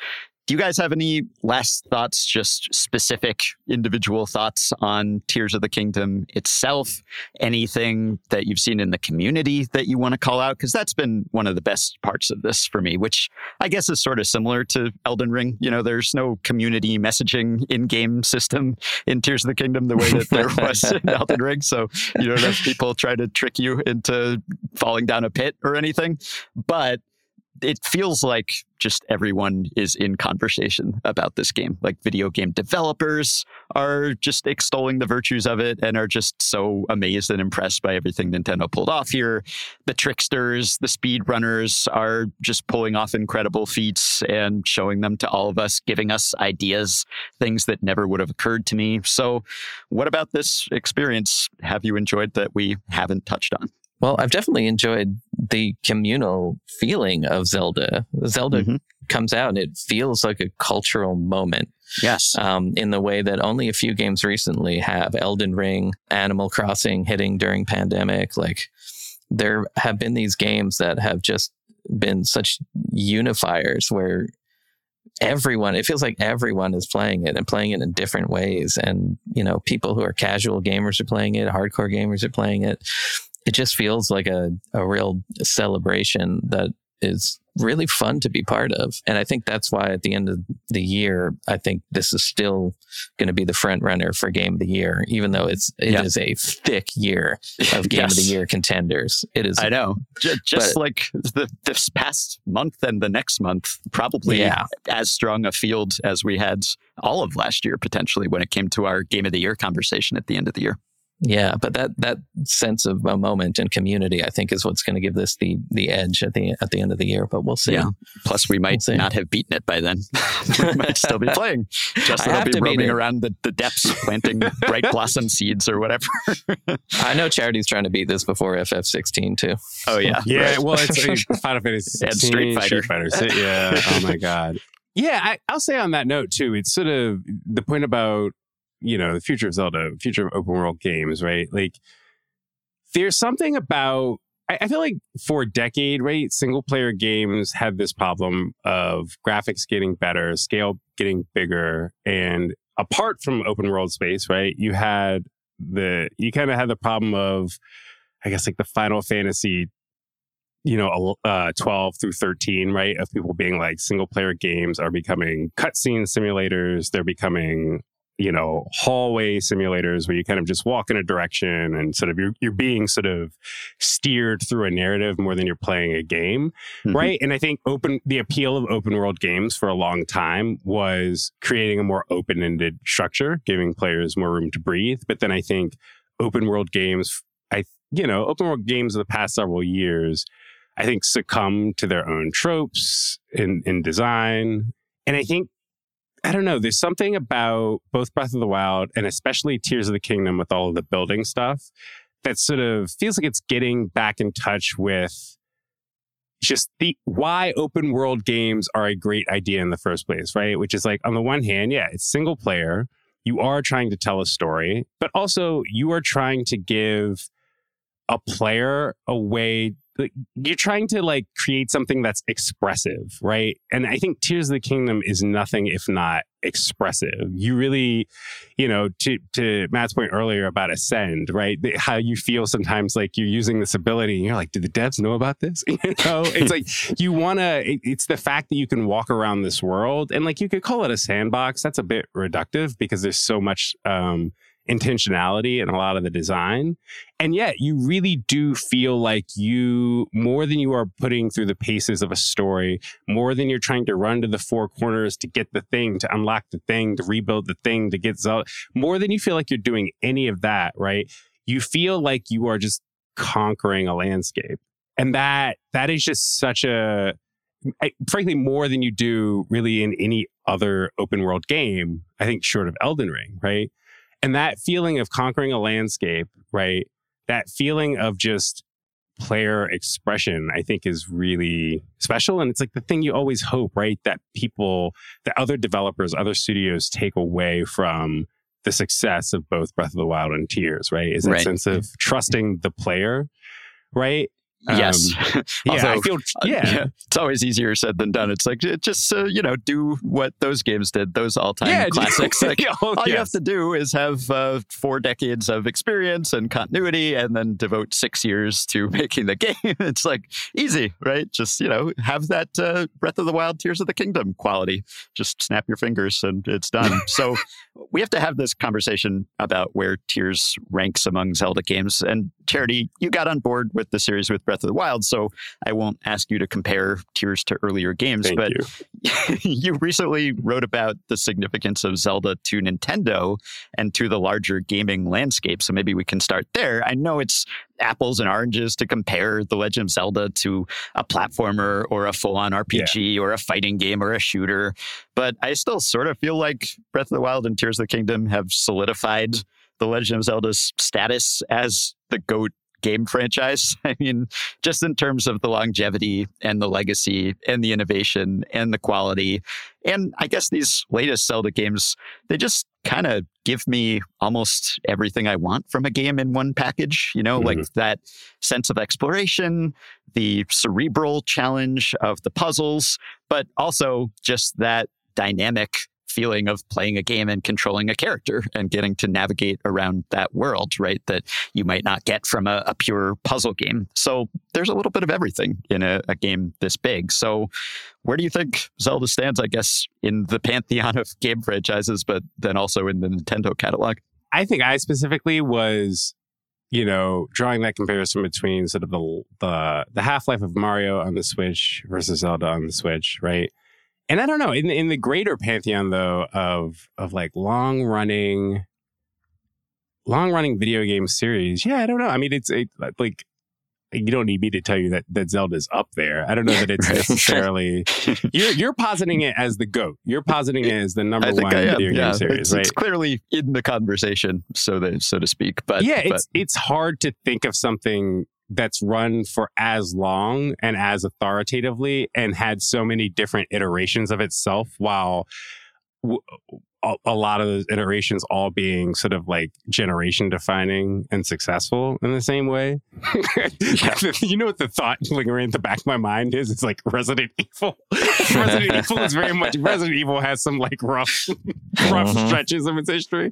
Do you guys have any last thoughts, just specific individual thoughts on Tears of the Kingdom itself? Anything that you've seen in the community that you want to call out? Because that's been one of the best parts of this for me, which I guess is sort of similar to Elden Ring. You know, there's no community messaging in game system in Tears of the Kingdom the way that there was in Elden Ring. So you don't have people try to trick you into falling down a pit or anything. But it feels like just everyone is in conversation about this game. Like video game developers are just extolling the virtues of it and are just so amazed and impressed by everything Nintendo pulled off here. The tricksters, the speedrunners are just pulling off incredible feats and showing them to all of us, giving us ideas, things that never would have occurred to me. So, what about this experience have you enjoyed that we haven't touched on? Well, I've definitely enjoyed the communal feeling of Zelda. Zelda mm-hmm. comes out and it feels like a cultural moment. Yes. Um, in the way that only a few games recently have Elden Ring, Animal Crossing hitting during pandemic. Like there have been these games that have just been such unifiers where everyone it feels like everyone is playing it and playing it in different ways and you know people who are casual gamers are playing it hardcore gamers are playing it it just feels like a, a real celebration that is really fun to be part of. And I think that's why at the end of the year, I think this is still going to be the front runner for game of the year, even though it's it yeah. is a thick year of game yes. of the year contenders. It is. I know. J- just but, like the, this past month and the next month, probably yeah. as strong a field as we had all of last year, potentially when it came to our game of the year conversation at the end of the year. Yeah, but that that sense of a moment and community, I think, is what's going to give this the the edge at the at the end of the year. But we'll see. Yeah. Plus, we might we'll not have beaten it by then. we might still be playing. Justin will be roaming around the, the depths, planting bright blossom seeds or whatever. I know Charity's trying to beat this before FF16 too. Oh yeah, yeah. Right. Well, it's Final Fantasy 16, and Street Fighter. Street Fighter. Yeah. Oh my god. Yeah, I, I'll say on that note too. It's sort of the point about you know, the future of Zelda, future of open world games, right? Like, there's something about, I, I feel like for a decade, right, single player games had this problem of graphics getting better, scale getting bigger. And apart from open world space, right, you had the, you kind of had the problem of, I guess, like the Final Fantasy you know, uh, 12 through 13, right? Of people being like single player games are becoming cutscene simulators. They're becoming you know, hallway simulators where you kind of just walk in a direction and sort of you're, you're being sort of steered through a narrative more than you're playing a game. Mm-hmm. Right. And I think open, the appeal of open world games for a long time was creating a more open ended structure, giving players more room to breathe. But then I think open world games, I, you know, open world games of the past several years, I think succumb to their own tropes in, in design. And I think I don't know. There's something about both Breath of the Wild and especially Tears of the Kingdom with all of the building stuff that sort of feels like it's getting back in touch with just the why open world games are a great idea in the first place, right? Which is like on the one hand, yeah, it's single player. You are trying to tell a story, but also you are trying to give a player a way you're trying to like create something that's expressive, right? And I think Tears of the Kingdom is nothing if not expressive. You really, you know, to to Matt's point earlier about ascend, right? How you feel sometimes like you're using this ability and you're like, do the devs know about this? you know, it's like you want to. It, it's the fact that you can walk around this world and like you could call it a sandbox. That's a bit reductive because there's so much. um intentionality in a lot of the design. And yet you really do feel like you, more than you are putting through the paces of a story, more than you're trying to run to the four corners to get the thing, to unlock the thing, to rebuild the thing, to get Zelda, more than you feel like you're doing any of that, right? You feel like you are just conquering a landscape. And that, that is just such a, frankly, more than you do really in any other open world game, I think, short of Elden Ring, right? And that feeling of conquering a landscape, right? That feeling of just player expression, I think is really special. And it's like the thing you always hope, right? That people, that other developers, other studios take away from the success of both Breath of the Wild and Tears, right? Is that right. sense of trusting the player, right? Yes. Um, yeah, I feel uh, yeah. Uh, yeah. It's always easier said than done. It's like just uh, you know do what those games did, those all-time yeah, classics. Like, oh, all yes. you have to do is have uh, four decades of experience and continuity, and then devote six years to making the game. It's like easy, right? Just you know have that uh, Breath of the Wild, Tears of the Kingdom quality. Just snap your fingers and it's done. so we have to have this conversation about where Tears ranks among Zelda games. And Charity, you got on board with the series with Breath of the Wild, so I won't ask you to compare Tears to earlier games. Thank but you. you recently wrote about the significance of Zelda to Nintendo and to the larger gaming landscape. So maybe we can start there. I know it's apples and oranges to compare The Legend of Zelda to a platformer or a full on RPG yeah. or a fighting game or a shooter. But I still sort of feel like Breath of the Wild and Tears of the Kingdom have solidified The Legend of Zelda's status as the GOAT game franchise. I mean, just in terms of the longevity and the legacy and the innovation and the quality. And I guess these latest Zelda games, they just kind of give me almost everything I want from a game in one package, you know, mm-hmm. like that sense of exploration, the cerebral challenge of the puzzles, but also just that dynamic feeling of playing a game and controlling a character and getting to navigate around that world, right? That you might not get from a, a pure puzzle game. So there's a little bit of everything in a, a, game this big. So where do you think Zelda stands, I guess, in the pantheon of game franchises, but then also in the Nintendo catalog? I think I specifically was you know, drawing that comparison between sort of the the, the half life of Mario on the Switch versus Zelda on the Switch, right? And I don't know in in the greater pantheon though of of like long running long running video game series. Yeah, I don't know. I mean, it's it, like you don't need me to tell you that that Zelda's up there. I don't know that it's necessarily you're you're positing it as the goat. You're positing it as the number one video yeah. game series, it's, right? It's clearly in the conversation, so that so to speak. But yeah, but. it's it's hard to think of something that's run for as long and as authoritatively and had so many different iterations of itself while a, a, lot of those iterations all being sort of like generation defining and successful in the same way. you know what the thought lingering in the back of my mind is? It's like Resident Evil. Resident Evil is very much Resident Evil has some like rough, rough uh-huh. stretches of its history.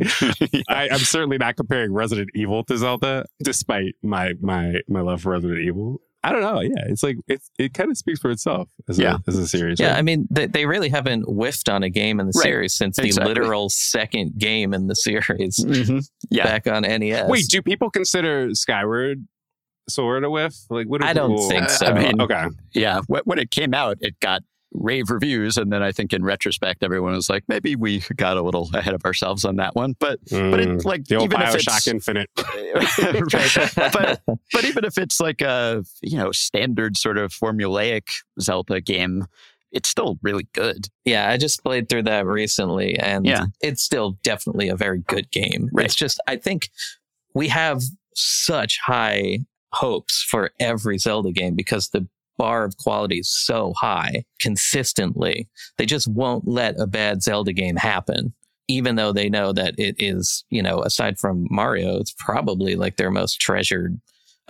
I, I'm certainly not comparing Resident Evil to Zelda, despite my my my love for Resident Evil. I don't know. Yeah, it's like it. It kind of speaks for itself as yeah. a as a series. Yeah, right? I mean, they, they really haven't whiffed on a game in the right. series since exactly. the literal second game in the series. Mm-hmm. Yeah, back on NES. Wait, do people consider Skyward Sword a whiff? Like, what? I don't think so. I mean, okay, yeah. When it came out, it got rave reviews, and then I think in retrospect, everyone was like, maybe we got a little ahead of ourselves on that one. But mm, but it like the old even Bioshock if it's, Infinite, right? But but even if it's like a you know standard sort of formulaic Zelda game. It's still really good. Yeah, I just played through that recently, and yeah. it's still definitely a very good game. Right. It's just, I think we have such high hopes for every Zelda game because the bar of quality is so high consistently. They just won't let a bad Zelda game happen, even though they know that it is, you know, aside from Mario, it's probably like their most treasured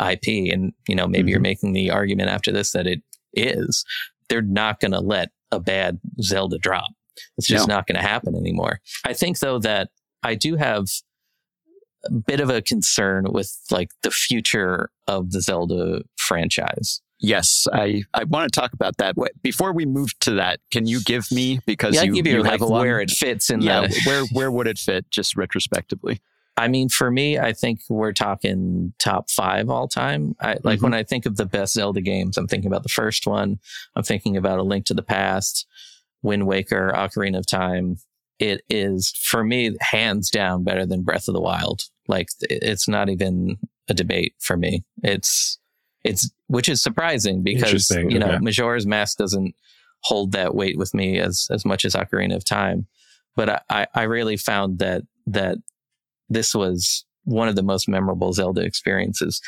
IP. And, you know, maybe mm-hmm. you're making the argument after this that it is. They're not going to let a bad Zelda drop. It's just no. not going to happen anymore. I think, though, that I do have a bit of a concern with like the future of the Zelda franchise. Yes, I, I want to talk about that. Before we move to that, can you give me because yeah, you, give you, you like where it fits in yeah, the where where would it fit just retrospectively? I mean, for me, I think we're talking top five all time. I, like mm-hmm. when I think of the best Zelda games, I'm thinking about the first one. I'm thinking about A Link to the Past, Wind Waker, Ocarina of Time. It is for me hands down better than Breath of the Wild. Like it's not even a debate for me. It's it's which is surprising because you know okay. Majora's Mask doesn't hold that weight with me as as much as Ocarina of Time, but I I really found that that this was one of the most memorable Zelda experiences.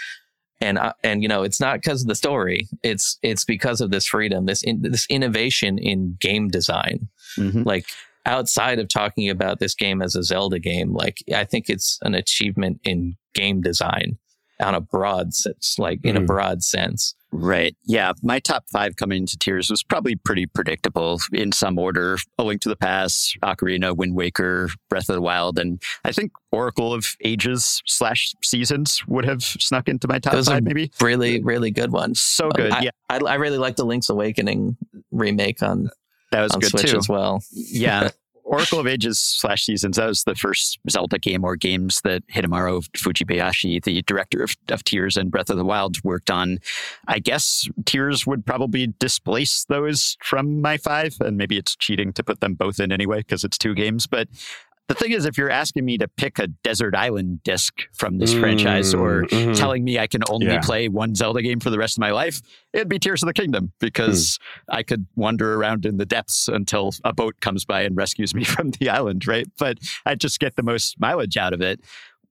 And uh, and you know it's not because of the story. It's it's because of this freedom, this in, this innovation in game design. Mm-hmm. Like outside of talking about this game as a Zelda game, like I think it's an achievement in game design on a broad sense, like in mm. a broad sense. Right. Yeah. My top five coming to Tears was probably pretty predictable in some order. A Link to the Past, Ocarina, Wind Waker, Breath of the Wild, and I think Oracle of Ages slash Seasons would have snuck into my top Those five, maybe. Really, really good one. So good. I, yeah. I, I really like the Link's Awakening remake on that was on good Switch too. as well. Yeah. Oracle of Ages slash Seasons, that was the first Zelda game or games that Hidemaro Fujibayashi, the director of, of Tears and Breath of the Wild, worked on. I guess Tears would probably displace those from my five, and maybe it's cheating to put them both in anyway because it's two games. But the thing is, if you're asking me to pick a desert island disc from this mm, franchise or mm-hmm. telling me I can only yeah. play one Zelda game for the rest of my life, it'd be Tears of the Kingdom because mm. I could wander around in the depths until a boat comes by and rescues me from the island, right? But I just get the most mileage out of it.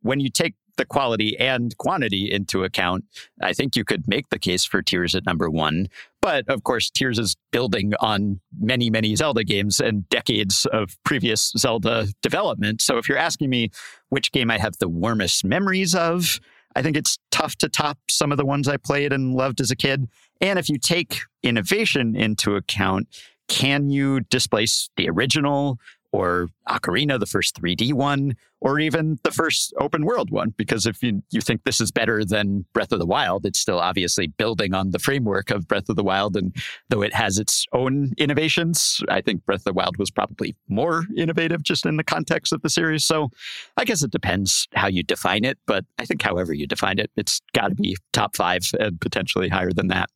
When you take the quality and quantity into account, I think you could make the case for Tears at number one. But of course, Tears is building on many, many Zelda games and decades of previous Zelda development. So if you're asking me which game I have the warmest memories of, I think it's tough to top some of the ones I played and loved as a kid. And if you take innovation into account, can you displace the original or Ocarina, the first 3D one, or even the first open world one. Because if you, you think this is better than Breath of the Wild, it's still obviously building on the framework of Breath of the Wild. And though it has its own innovations, I think Breath of the Wild was probably more innovative just in the context of the series. So I guess it depends how you define it. But I think however you define it, it's got to be top five and potentially higher than that.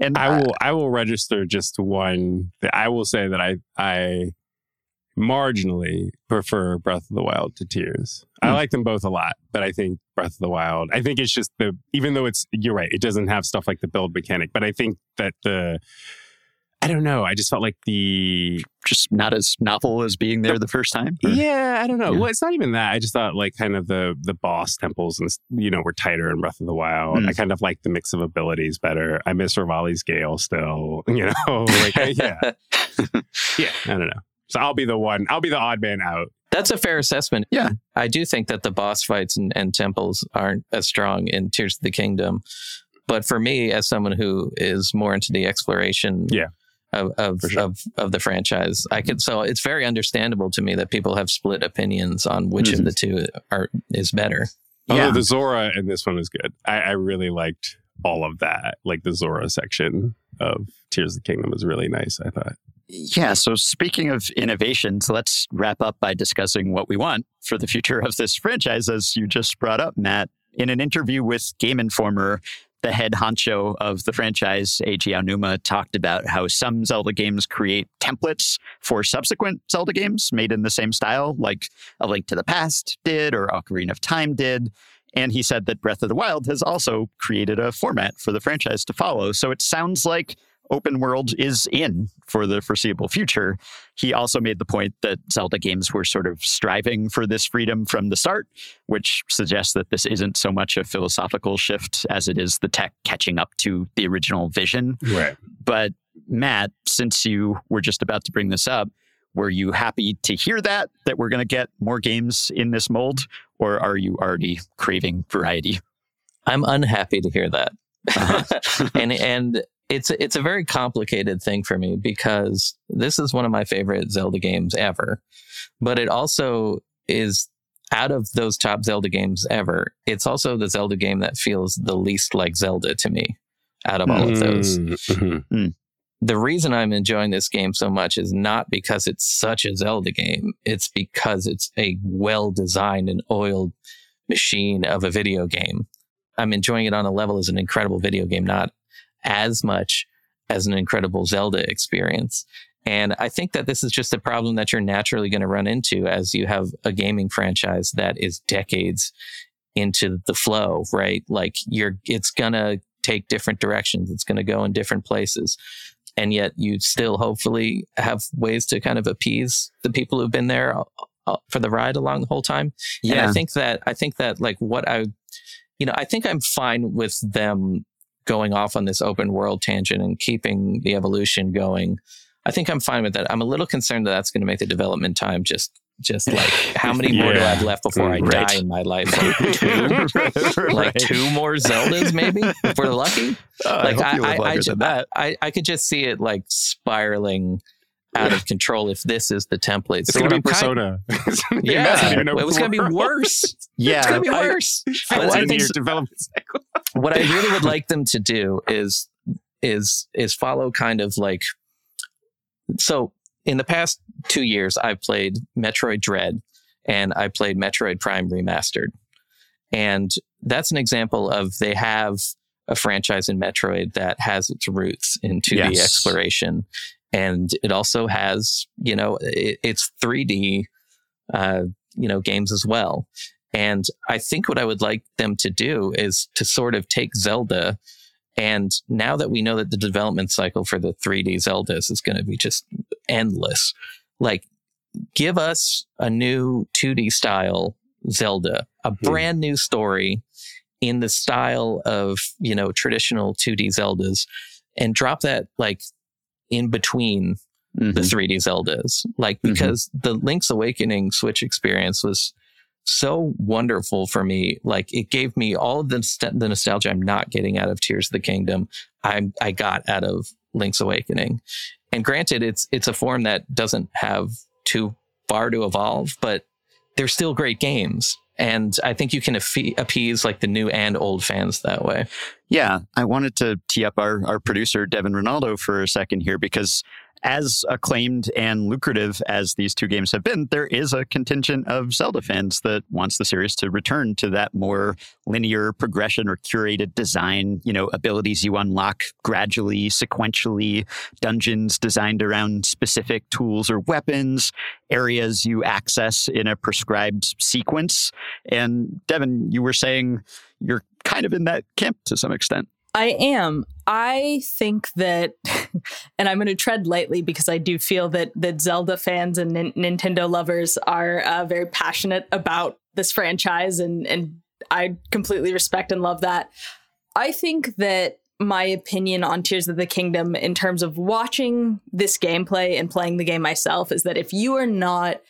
And I will, uh, I will register just one. I will say that I, I, marginally prefer Breath of the Wild to Tears. I hmm. like them both a lot, but I think Breath of the Wild, I think it's just the, even though it's, you're right, it doesn't have stuff like the build mechanic, but I think that the, I don't know. I just felt like the just not as novel as being there the first time. Yeah, I don't know. Yeah. Well, it's not even that. I just thought like kind of the the boss temples and you know were tighter in Breath of the Wild. Mm. I kind of like the mix of abilities better. I miss Revali's Gale still. You know, like yeah, yeah. I don't know. So I'll be the one. I'll be the odd man out. That's a fair assessment. Yeah. I do think that the boss fights and, and temples aren't as strong in Tears of the Kingdom. But for me, as someone who is more into the exploration yeah. of of, sure. of, of the franchise, I could so it's very understandable to me that people have split opinions on which mm-hmm. of the two are is better. Although yeah. the Zora in this one is good. I, I really liked all of that. Like the Zora section of Tears of the Kingdom was really nice, I thought. Yeah. So, speaking of innovations, let's wrap up by discussing what we want for the future of this franchise, as you just brought up, Matt. In an interview with Game Informer, the head honcho of the franchise, Eiji Aonuma, talked about how some Zelda games create templates for subsequent Zelda games made in the same style, like A Link to the Past did or Ocarina of Time did. And he said that Breath of the Wild has also created a format for the franchise to follow. So it sounds like open world is in for the foreseeable future. He also made the point that Zelda games were sort of striving for this freedom from the start, which suggests that this isn't so much a philosophical shift as it is the tech catching up to the original vision. Right. But Matt, since you were just about to bring this up, were you happy to hear that that we're going to get more games in this mold or are you already craving variety? I'm unhappy to hear that. Uh-huh. and and it's it's a very complicated thing for me because this is one of my favorite Zelda games ever, but it also is out of those top Zelda games ever. It's also the Zelda game that feels the least like Zelda to me out of all of those. Mm-hmm. Mm. The reason I'm enjoying this game so much is not because it's such a Zelda game. It's because it's a well designed and oiled machine of a video game. I'm enjoying it on a level as an incredible video game, not as much as an incredible Zelda experience. And I think that this is just a problem that you're naturally going to run into as you have a gaming franchise that is decades into the flow, right? Like you're, it's going to take different directions. It's going to go in different places. And yet you still hopefully have ways to kind of appease the people who've been there uh, uh, for the ride along the whole time. Yeah. And I think that, I think that like what I, you know, I think I'm fine with them going off on this open world tangent and keeping the evolution going. I think I'm fine with that. I'm a little concerned that that's going to make the development time just just like how many more do I have left before I right. die in my life? Like two, like two more Zeldas, maybe if we're lucky. Uh, like I, I, I, I, I, I could just see it like spiraling out of control if this is the template. It's so going to be Persona. Kind of, yeah, it was going to be worse. yeah, it's going to be worse. I, I think development what I really would like them to do is is is follow kind of like so in the past two years I've played Metroid Dread and I played Metroid Prime Remastered. And that's an example of they have a franchise in Metroid that has its roots in 2D yes. exploration and it also has you know it, it's 3D uh, you know games as well. And I think what I would like them to do is to sort of take Zelda and now that we know that the development cycle for the 3D Zeldas is going to be just endless, like give us a new 2D style Zelda. a brand new story in the style of, you know, traditional 2D Zeldas and drop that like in between mm-hmm. the 3D Zeldas. Like, mm-hmm. because mm-hmm. the Link's Awakening Switch experience was so wonderful for me. Like, it gave me all of the, st- the nostalgia I'm not getting out of Tears of the Kingdom, I, I got out of Link's Awakening. And granted, it's it's a form that doesn't have too far to evolve, but they're still great games. And I think you can appease like the new and old fans that way. Yeah, I wanted to tee up our, our producer, Devon Renaldo, for a second here because as acclaimed and lucrative as these two games have been, there is a contingent of Zelda fans that wants the series to return to that more linear progression or curated design, you know, abilities you unlock gradually, sequentially, dungeons designed around specific tools or weapons, areas you access in a prescribed sequence. And Devon, you were saying you're kind of in that camp to some extent. I am. I think that, and I'm going to tread lightly because I do feel that that Zelda fans and N- Nintendo lovers are uh, very passionate about this franchise, and and I completely respect and love that. I think that my opinion on Tears of the Kingdom in terms of watching this gameplay and playing the game myself is that if you are not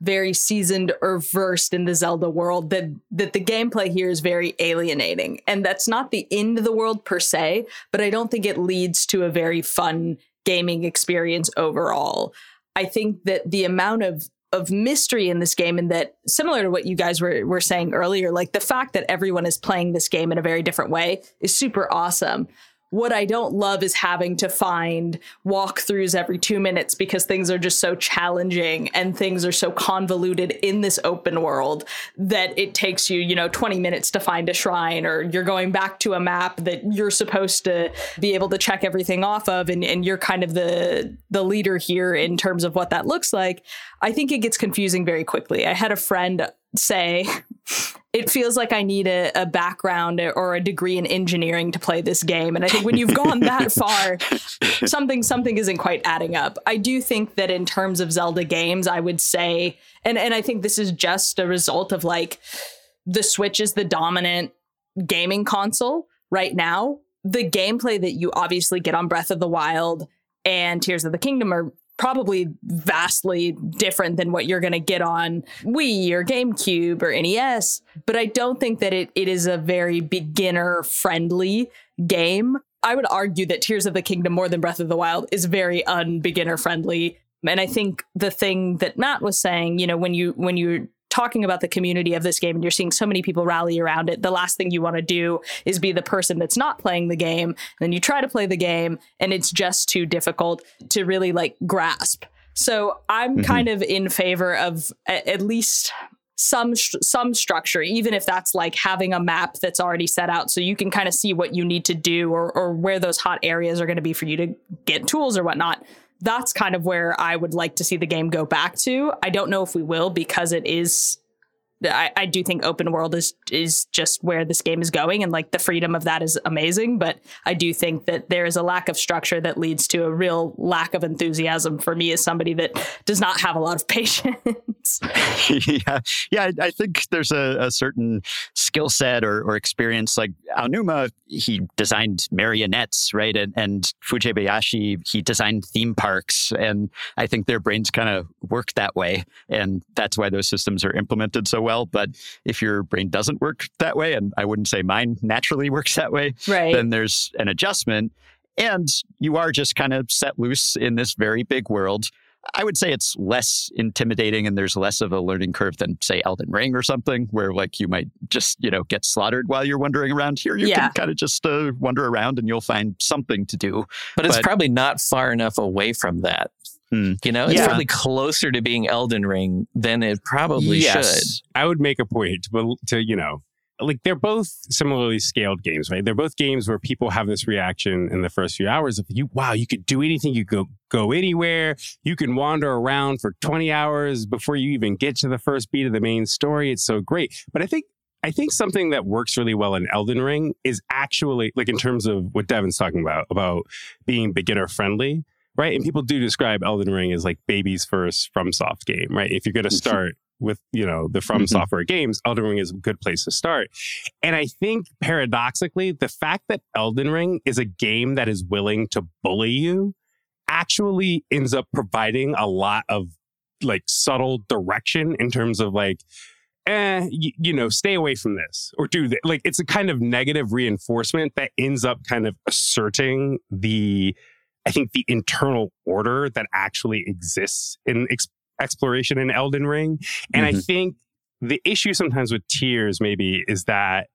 very seasoned or versed in the Zelda world that that the gameplay here is very alienating. And that's not the end of the world per se, but I don't think it leads to a very fun gaming experience overall. I think that the amount of of mystery in this game and that similar to what you guys were, were saying earlier, like the fact that everyone is playing this game in a very different way is super awesome. What I don't love is having to find walkthroughs every two minutes because things are just so challenging and things are so convoluted in this open world that it takes you, you know, 20 minutes to find a shrine or you're going back to a map that you're supposed to be able to check everything off of and, and you're kind of the the leader here in terms of what that looks like. I think it gets confusing very quickly. I had a friend say it feels like I need a, a, background or a degree in engineering to play this game. And I think when you've gone that far, something something isn't quite adding up. I do think that in terms of Zelda games, I would say, and and I think this is just a result of like the Switch is the dominant gaming console right now. The gameplay that you obviously get on Breath of the Wild and Tears of the Kingdom are probably vastly different than what you're going to get on Wii or GameCube or NES. But I don't think that it, it is a very beginner friendly game. I would argue that Tears of the Kingdom, more than Breath of the Wild, is very unbeginner friendly. And I think the thing that Matt was saying, you know, when you when you talking about the community of this game and you're seeing so many people rally around it, the last thing you want to do is be the person that's not playing the game. Then you try to play the game and it's just too difficult to really like grasp. So I'm mm-hmm. kind of in favor of at least some some structure even if that's like having a map that's already set out so you can kind of see what you need to do or or where those hot areas are going to be for you to get tools or whatnot that's kind of where I would like to see the game go back to. I don't know if we will because it is I, I do think open world is is just where this game is going, and like the freedom of that is amazing. But I do think that there is a lack of structure that leads to a real lack of enthusiasm for me as somebody that does not have a lot of patience. yeah, yeah, I think there's a, a certain skill set or, or experience. Like Aonuma, he designed marionettes, right, and and Fujibayashi, he designed theme parks, and I think their brains kind of work that way, and that's why those systems are implemented so well. But if your brain doesn't work that way, and I wouldn't say mine naturally works that way, right. then there's an adjustment. And you are just kind of set loose in this very big world. I would say it's less intimidating and there's less of a learning curve than, say, Elden Ring or something, where like you might just, you know, get slaughtered while you're wandering around. Here, you yeah. can kind of just uh, wander around and you'll find something to do. But it's probably not far enough away from that. Hmm. You know, it's yeah. probably closer to being Elden Ring than it probably yes. should. I would make a point to, to, you know, like they're both similarly scaled games, right? They're both games where people have this reaction in the first few hours of you, wow, you could do anything, you could go anywhere, you can wander around for 20 hours before you even get to the first beat of the main story. It's so great. But I think I think something that works really well in Elden Ring is actually like in terms of what Devon's talking about, about being beginner friendly right? And people do describe Elden Ring as like baby's first FromSoft game, right? If you're going to start with you know the From mm-hmm. Software games, Elden Ring is a good place to start. And I think paradoxically, the fact that Elden Ring is a game that is willing to bully you actually ends up providing a lot of like subtle direction in terms of like eh, you, you know, stay away from this or do that. Like it's a kind of negative reinforcement that ends up kind of asserting the, I think, the internal order that actually exists in ex- exploration in Elden Ring. And mm-hmm. I think the issue sometimes with Tears maybe is that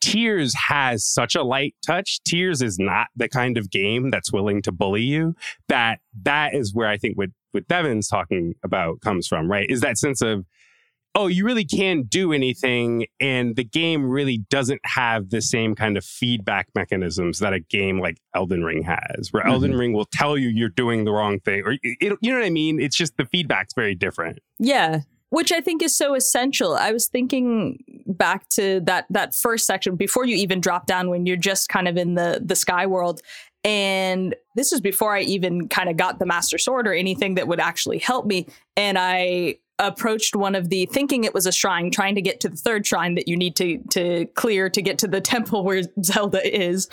Tears has such a light touch. Tears is not the kind of game that's willing to bully you. That that is where I think what what Devon's talking about comes from, right? Is that sense of oh, you really can't do anything. And the game really doesn't have the same kind of feedback mechanisms that a game like Elden Ring has, where mm-hmm. Elden Ring will tell you you're doing the wrong thing. Or, it, you know what I mean? It's just the feedback's very different. Yeah. Which I think is so essential. I was thinking back to that that first section before you even drop down when you're just kind of in the the sky world and this is before I even kind of got the master sword or anything that would actually help me. And I approached one of the thinking it was a shrine trying to get to the third shrine that you need to to clear to get to the temple where Zelda is.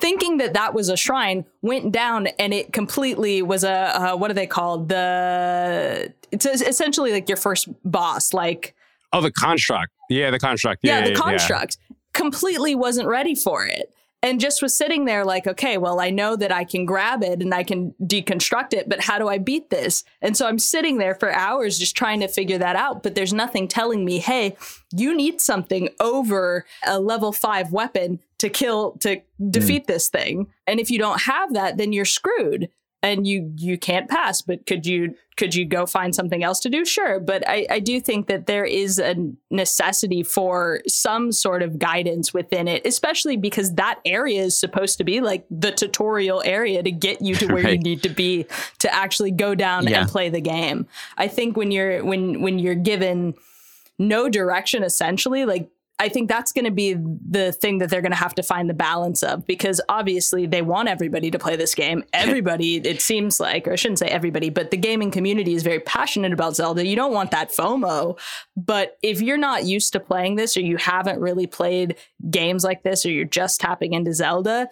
Thinking that that was a shrine went down and it completely was a uh, what are they called? The it's essentially like your first boss like oh the construct. Yeah the construct. Yeah, yeah the yeah, construct yeah. completely wasn't ready for it and just was sitting there like, okay, well, I know that I can grab it and I can deconstruct it, but how do I beat this? And so I'm sitting there for hours just trying to figure that out. But there's nothing telling me, hey, you need something over a level five weapon to kill, to defeat mm. this thing. And if you don't have that, then you're screwed and you you can't pass but could you could you go find something else to do sure but I, I do think that there is a necessity for some sort of guidance within it especially because that area is supposed to be like the tutorial area to get you to where right. you need to be to actually go down yeah. and play the game i think when you're when when you're given no direction essentially like I think that's going to be the thing that they're going to have to find the balance of because obviously they want everybody to play this game. Everybody, it seems like, or I shouldn't say everybody, but the gaming community is very passionate about Zelda. You don't want that FOMO. But if you're not used to playing this or you haven't really played games like this or you're just tapping into Zelda,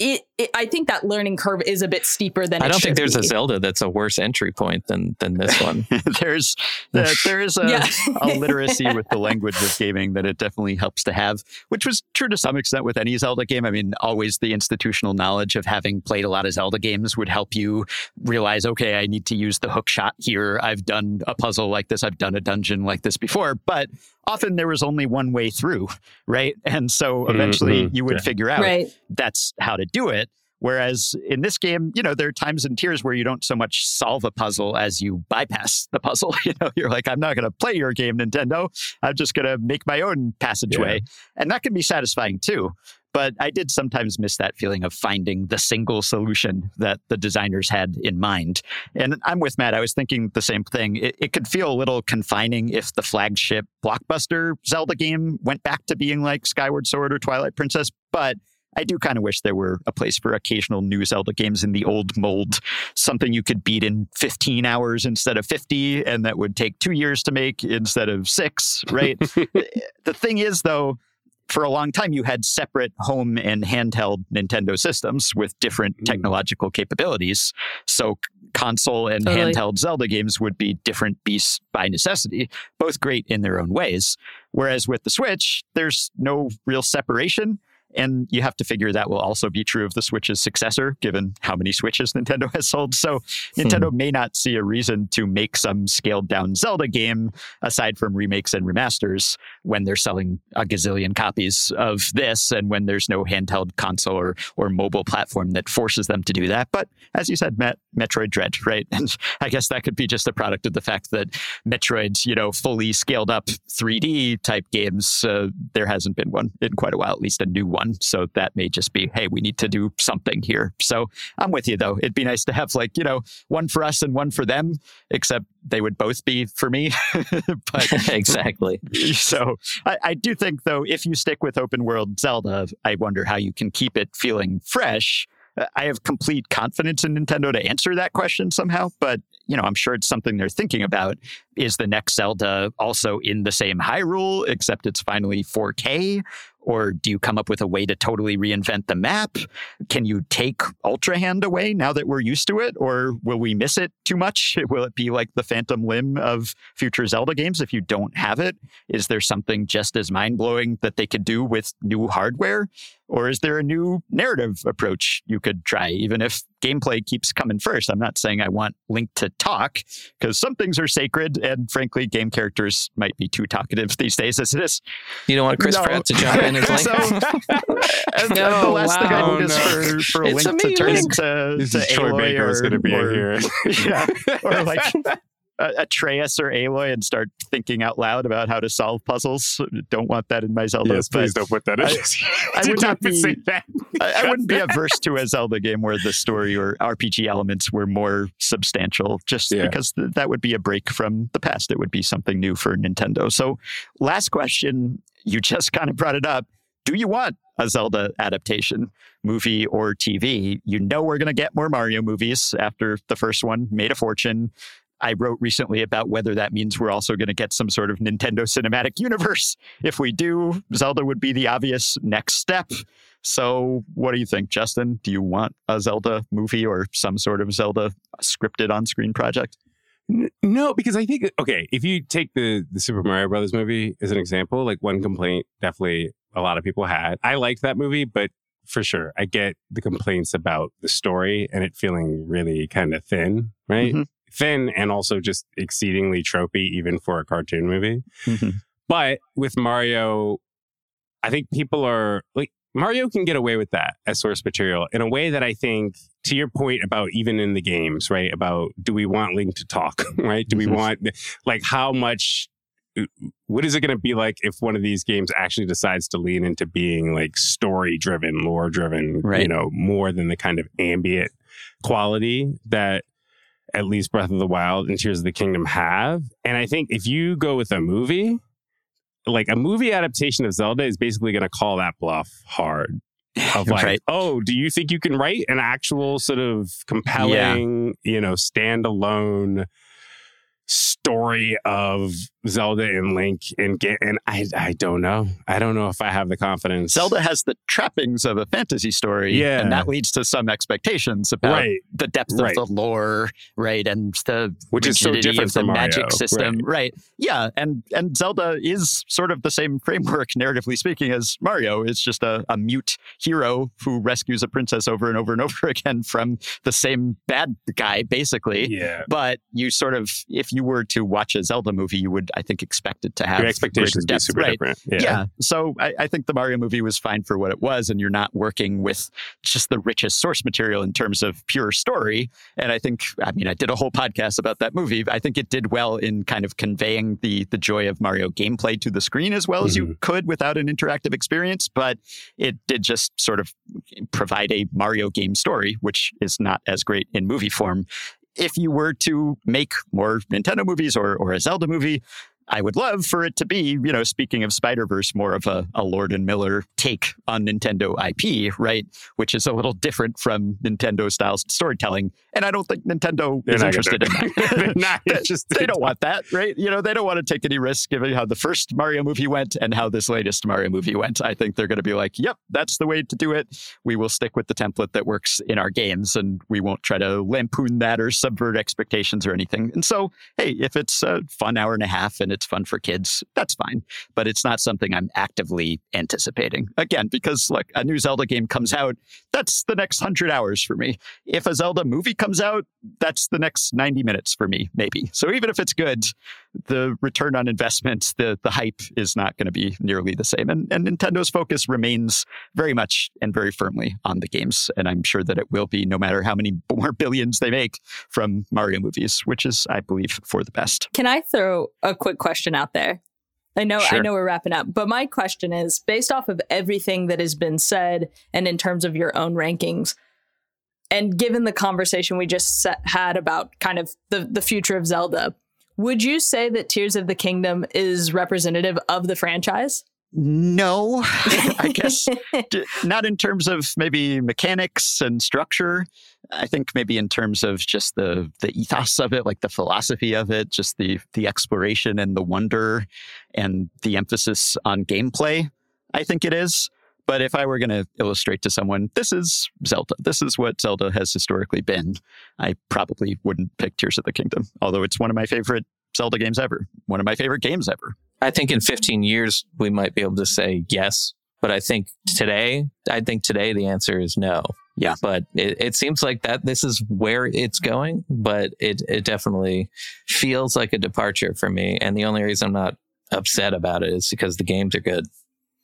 it, it, I think that learning curve is a bit steeper than I don't think there's be. a Zelda that's a worse entry point than than this one. there's uh, there is a, yeah. a literacy with the language of gaming that it definitely helps to have, which was true to some extent with any Zelda game. I mean, always the institutional knowledge of having played a lot of Zelda games would help you realize, okay, I need to use the hook shot here. I've done a puzzle like this. I've done a dungeon like this before, but often there was only one way through, right? And so eventually mm-hmm. you would yeah. figure out right. that's how to do it. Whereas in this game, you know, there are times and Tears where you don't so much solve a puzzle as you bypass the puzzle. You know, you're like, I'm not going to play your game, Nintendo. I'm just going to make my own passageway. Yeah. And that can be satisfying too. But I did sometimes miss that feeling of finding the single solution that the designers had in mind. And I'm with Matt. I was thinking the same thing. It, it could feel a little confining if the flagship blockbuster Zelda game went back to being like Skyward Sword or Twilight Princess. But I do kind of wish there were a place for occasional new Zelda games in the old mold, something you could beat in 15 hours instead of 50, and that would take two years to make instead of six, right? the thing is, though, for a long time, you had separate home and handheld Nintendo systems with different mm. technological capabilities. So, console and totally. handheld Zelda games would be different beasts by necessity, both great in their own ways. Whereas with the Switch, there's no real separation. And you have to figure that will also be true of the Switch's successor, given how many Switches Nintendo has sold. So Nintendo hmm. may not see a reason to make some scaled down Zelda game aside from remakes and remasters when they're selling a gazillion copies of this and when there's no handheld console or, or mobile platform that forces them to do that. But as you said, Met, Metroid Dread, right? And I guess that could be just a product of the fact that Metroid, you know, fully scaled up 3D type games, uh, there hasn't been one in quite a while, at least a new one one. So that may just be, hey, we need to do something here. So I'm with you though. It'd be nice to have like, you know, one for us and one for them, except they would both be for me. but exactly. So I, I do think though, if you stick with open world Zelda, I wonder how you can keep it feeling fresh uh, I have complete confidence in Nintendo to answer that question somehow, but you know, I'm sure it's something they're thinking about. Is the next Zelda also in the same Hyrule, except it's finally 4K? Or do you come up with a way to totally reinvent the map? Can you take Ultra Hand away now that we're used to it? Or will we miss it too much? Will it be like the Phantom Limb of future Zelda games if you don't have it? Is there something just as mind blowing that they could do with new hardware? Or is there a new narrative approach you could try, even if gameplay keeps coming first? I'm not saying I want Link to talk, because some things are sacred, and frankly, game characters might be too talkative these days as it is. You don't want Chris no. Pratt to jump in as Link? so, and no, the last wow, thing I need is for, for Link to turn into this to Aloy or, going to be or, here. yeah, or like Uh, Atreus or Aloy and start thinking out loud about how to solve puzzles. Don't want that in my Zelda. Yes, please don't put that in. I, I would not be. Say that. I, I wouldn't be averse to a Zelda game where the story or RPG elements were more substantial, just yeah. because th- that would be a break from the past. It would be something new for Nintendo. So, last question. You just kind of brought it up. Do you want a Zelda adaptation, movie or TV? You know we're going to get more Mario movies after the first one made a fortune. I wrote recently about whether that means we're also going to get some sort of Nintendo cinematic universe. If we do, Zelda would be the obvious next step. So, what do you think, Justin? Do you want a Zelda movie or some sort of Zelda scripted on screen project? No, because I think okay, if you take the the Super Mario Brothers movie as an example, like one complaint definitely a lot of people had. I liked that movie, but for sure, I get the complaints about the story and it feeling really kind of thin, right? Mm-hmm thin and also just exceedingly tropey, even for a cartoon movie. Mm-hmm. But with Mario, I think people are like, Mario can get away with that as source material in a way that I think, to your point about even in the games, right? About do we want Link to talk, right? Do we mm-hmm. want, like, how much, what is it going to be like if one of these games actually decides to lean into being like story driven, lore driven, right. you know, more than the kind of ambient quality that at least Breath of the Wild and Tears of the Kingdom have. And I think if you go with a movie, like a movie adaptation of Zelda is basically going to call that bluff hard. Of like, right. oh, do you think you can write an actual sort of compelling, yeah. you know, standalone story of Zelda and Link and and I I don't know. I don't know if I have the confidence. Zelda has the trappings of a fantasy story. Yeah. And that leads to some expectations about right. the depth right. of the lore, right? And the which is so different of the from magic system. Right. right. Yeah. And and Zelda is sort of the same framework, narratively speaking, as Mario. It's just a, a mute hero who rescues a princess over and over and over again from the same bad guy, basically. Yeah. But you sort of if you were to watch a Zelda movie, you would I think, expected to have. Your expectations be super right. different. Yeah. yeah. So I, I, think the Mario movie was fine for what it was, and you're not working with just the richest source material in terms of pure story. And I think, I mean, I did a whole podcast about that movie. I think it did well in kind of conveying the the joy of Mario gameplay to the screen as well mm-hmm. as you mm-hmm. could without an interactive experience. But it did just sort of provide a Mario game story, which is not as great in movie form if you were to make more Nintendo movies or, or a Zelda movie, I would love for it to be, you know, speaking of Spider Verse, more of a, a, Lord and Miller take on Nintendo IP, right? Which is a little different from Nintendo style storytelling. And I don't think Nintendo They're is interested in that. Not interested. they don't want that, right? You know, they don't want to take any risk given how the first Mario movie went and how this latest Mario movie went. I think they're going to be like, yep, that's the way to do it. We will stick with the template that works in our games and we won't try to lampoon that or subvert expectations or anything. And so, hey, if it's a fun hour and a half and it's fun for kids, that's fine. But it's not something I'm actively anticipating. Again, because like a new Zelda game comes out, that's the next 100 hours for me. If a Zelda movie comes out, that's the next 90 minutes for me, maybe. So even if it's good, the return on investment, the the hype is not going to be nearly the same. And, and Nintendo's focus remains very much and very firmly on the games. And I'm sure that it will be no matter how many more billions they make from Mario movies, which is, I believe, for the best. Can I throw a quick question out there? I know sure. I know we're wrapping up, but my question is based off of everything that has been said and in terms of your own rankings, and given the conversation we just set, had about kind of the, the future of Zelda, would you say that Tears of the Kingdom is representative of the franchise? No, I guess not in terms of maybe mechanics and structure. I think maybe in terms of just the the ethos of it, like the philosophy of it, just the the exploration and the wonder and the emphasis on gameplay. I think it is. But if I were going to illustrate to someone, this is Zelda. This is what Zelda has historically been. I probably wouldn't pick Tears of the Kingdom, although it's one of my favorite Zelda games ever. One of my favorite games ever. I think in 15 years, we might be able to say yes. But I think today, I think today the answer is no. Yeah. But it, it seems like that this is where it's going, but it, it definitely feels like a departure for me. And the only reason I'm not upset about it is because the games are good.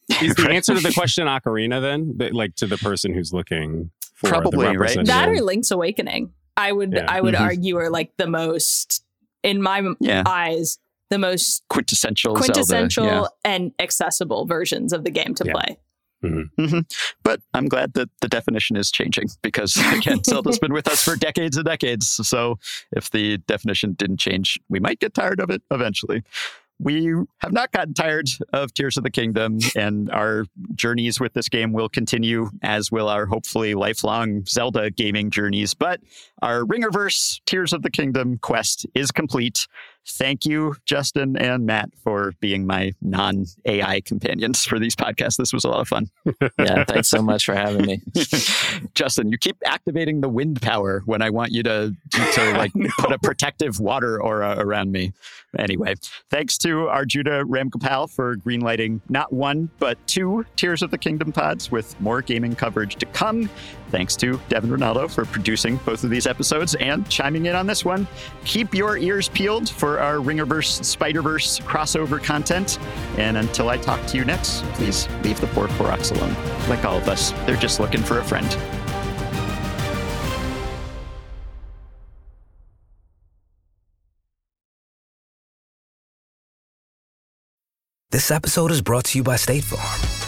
Is the answer to the question Ocarina then? Like to the person who's looking for Probably, the right? That or Link's Awakening. I would Yeah. I would Mhm. argue are like the most in my Yeah. eyes the most Quintessential, quintessential Zelda. Yeah. and accessible versions of the game to Yeah. play. hmm But I'm glad that the definition is changing because, again, Zelda's been with us for decades and decades. So if the definition didn't change, we might get tired of it eventually. We have not gotten tired of Tears of the Kingdom, and our journeys with this game will continue, as will our hopefully lifelong Zelda gaming journeys. But our Ringerverse Tears of the Kingdom quest is complete. Thank you, Justin and Matt, for being my non AI companions for these podcasts. This was a lot of fun. Yeah. Thanks so much for having me. Justin, you keep activating the wind power when I want you to to like put a protective water aura around me. Anyway, thanks to Arjuna Ramgopal for greenlighting not one but two Tears of the Kingdom pods with more gaming coverage to come. Thanks to Devon Renaldo for producing both of these episodes and chiming in on this one. Keep your ears peeled our Ringerverse Spider-Verse crossover content. And until I talk to you next, please leave the poor Koroks alone. Like all of us, they're just looking for a friend. This episode is brought to you by State Farm.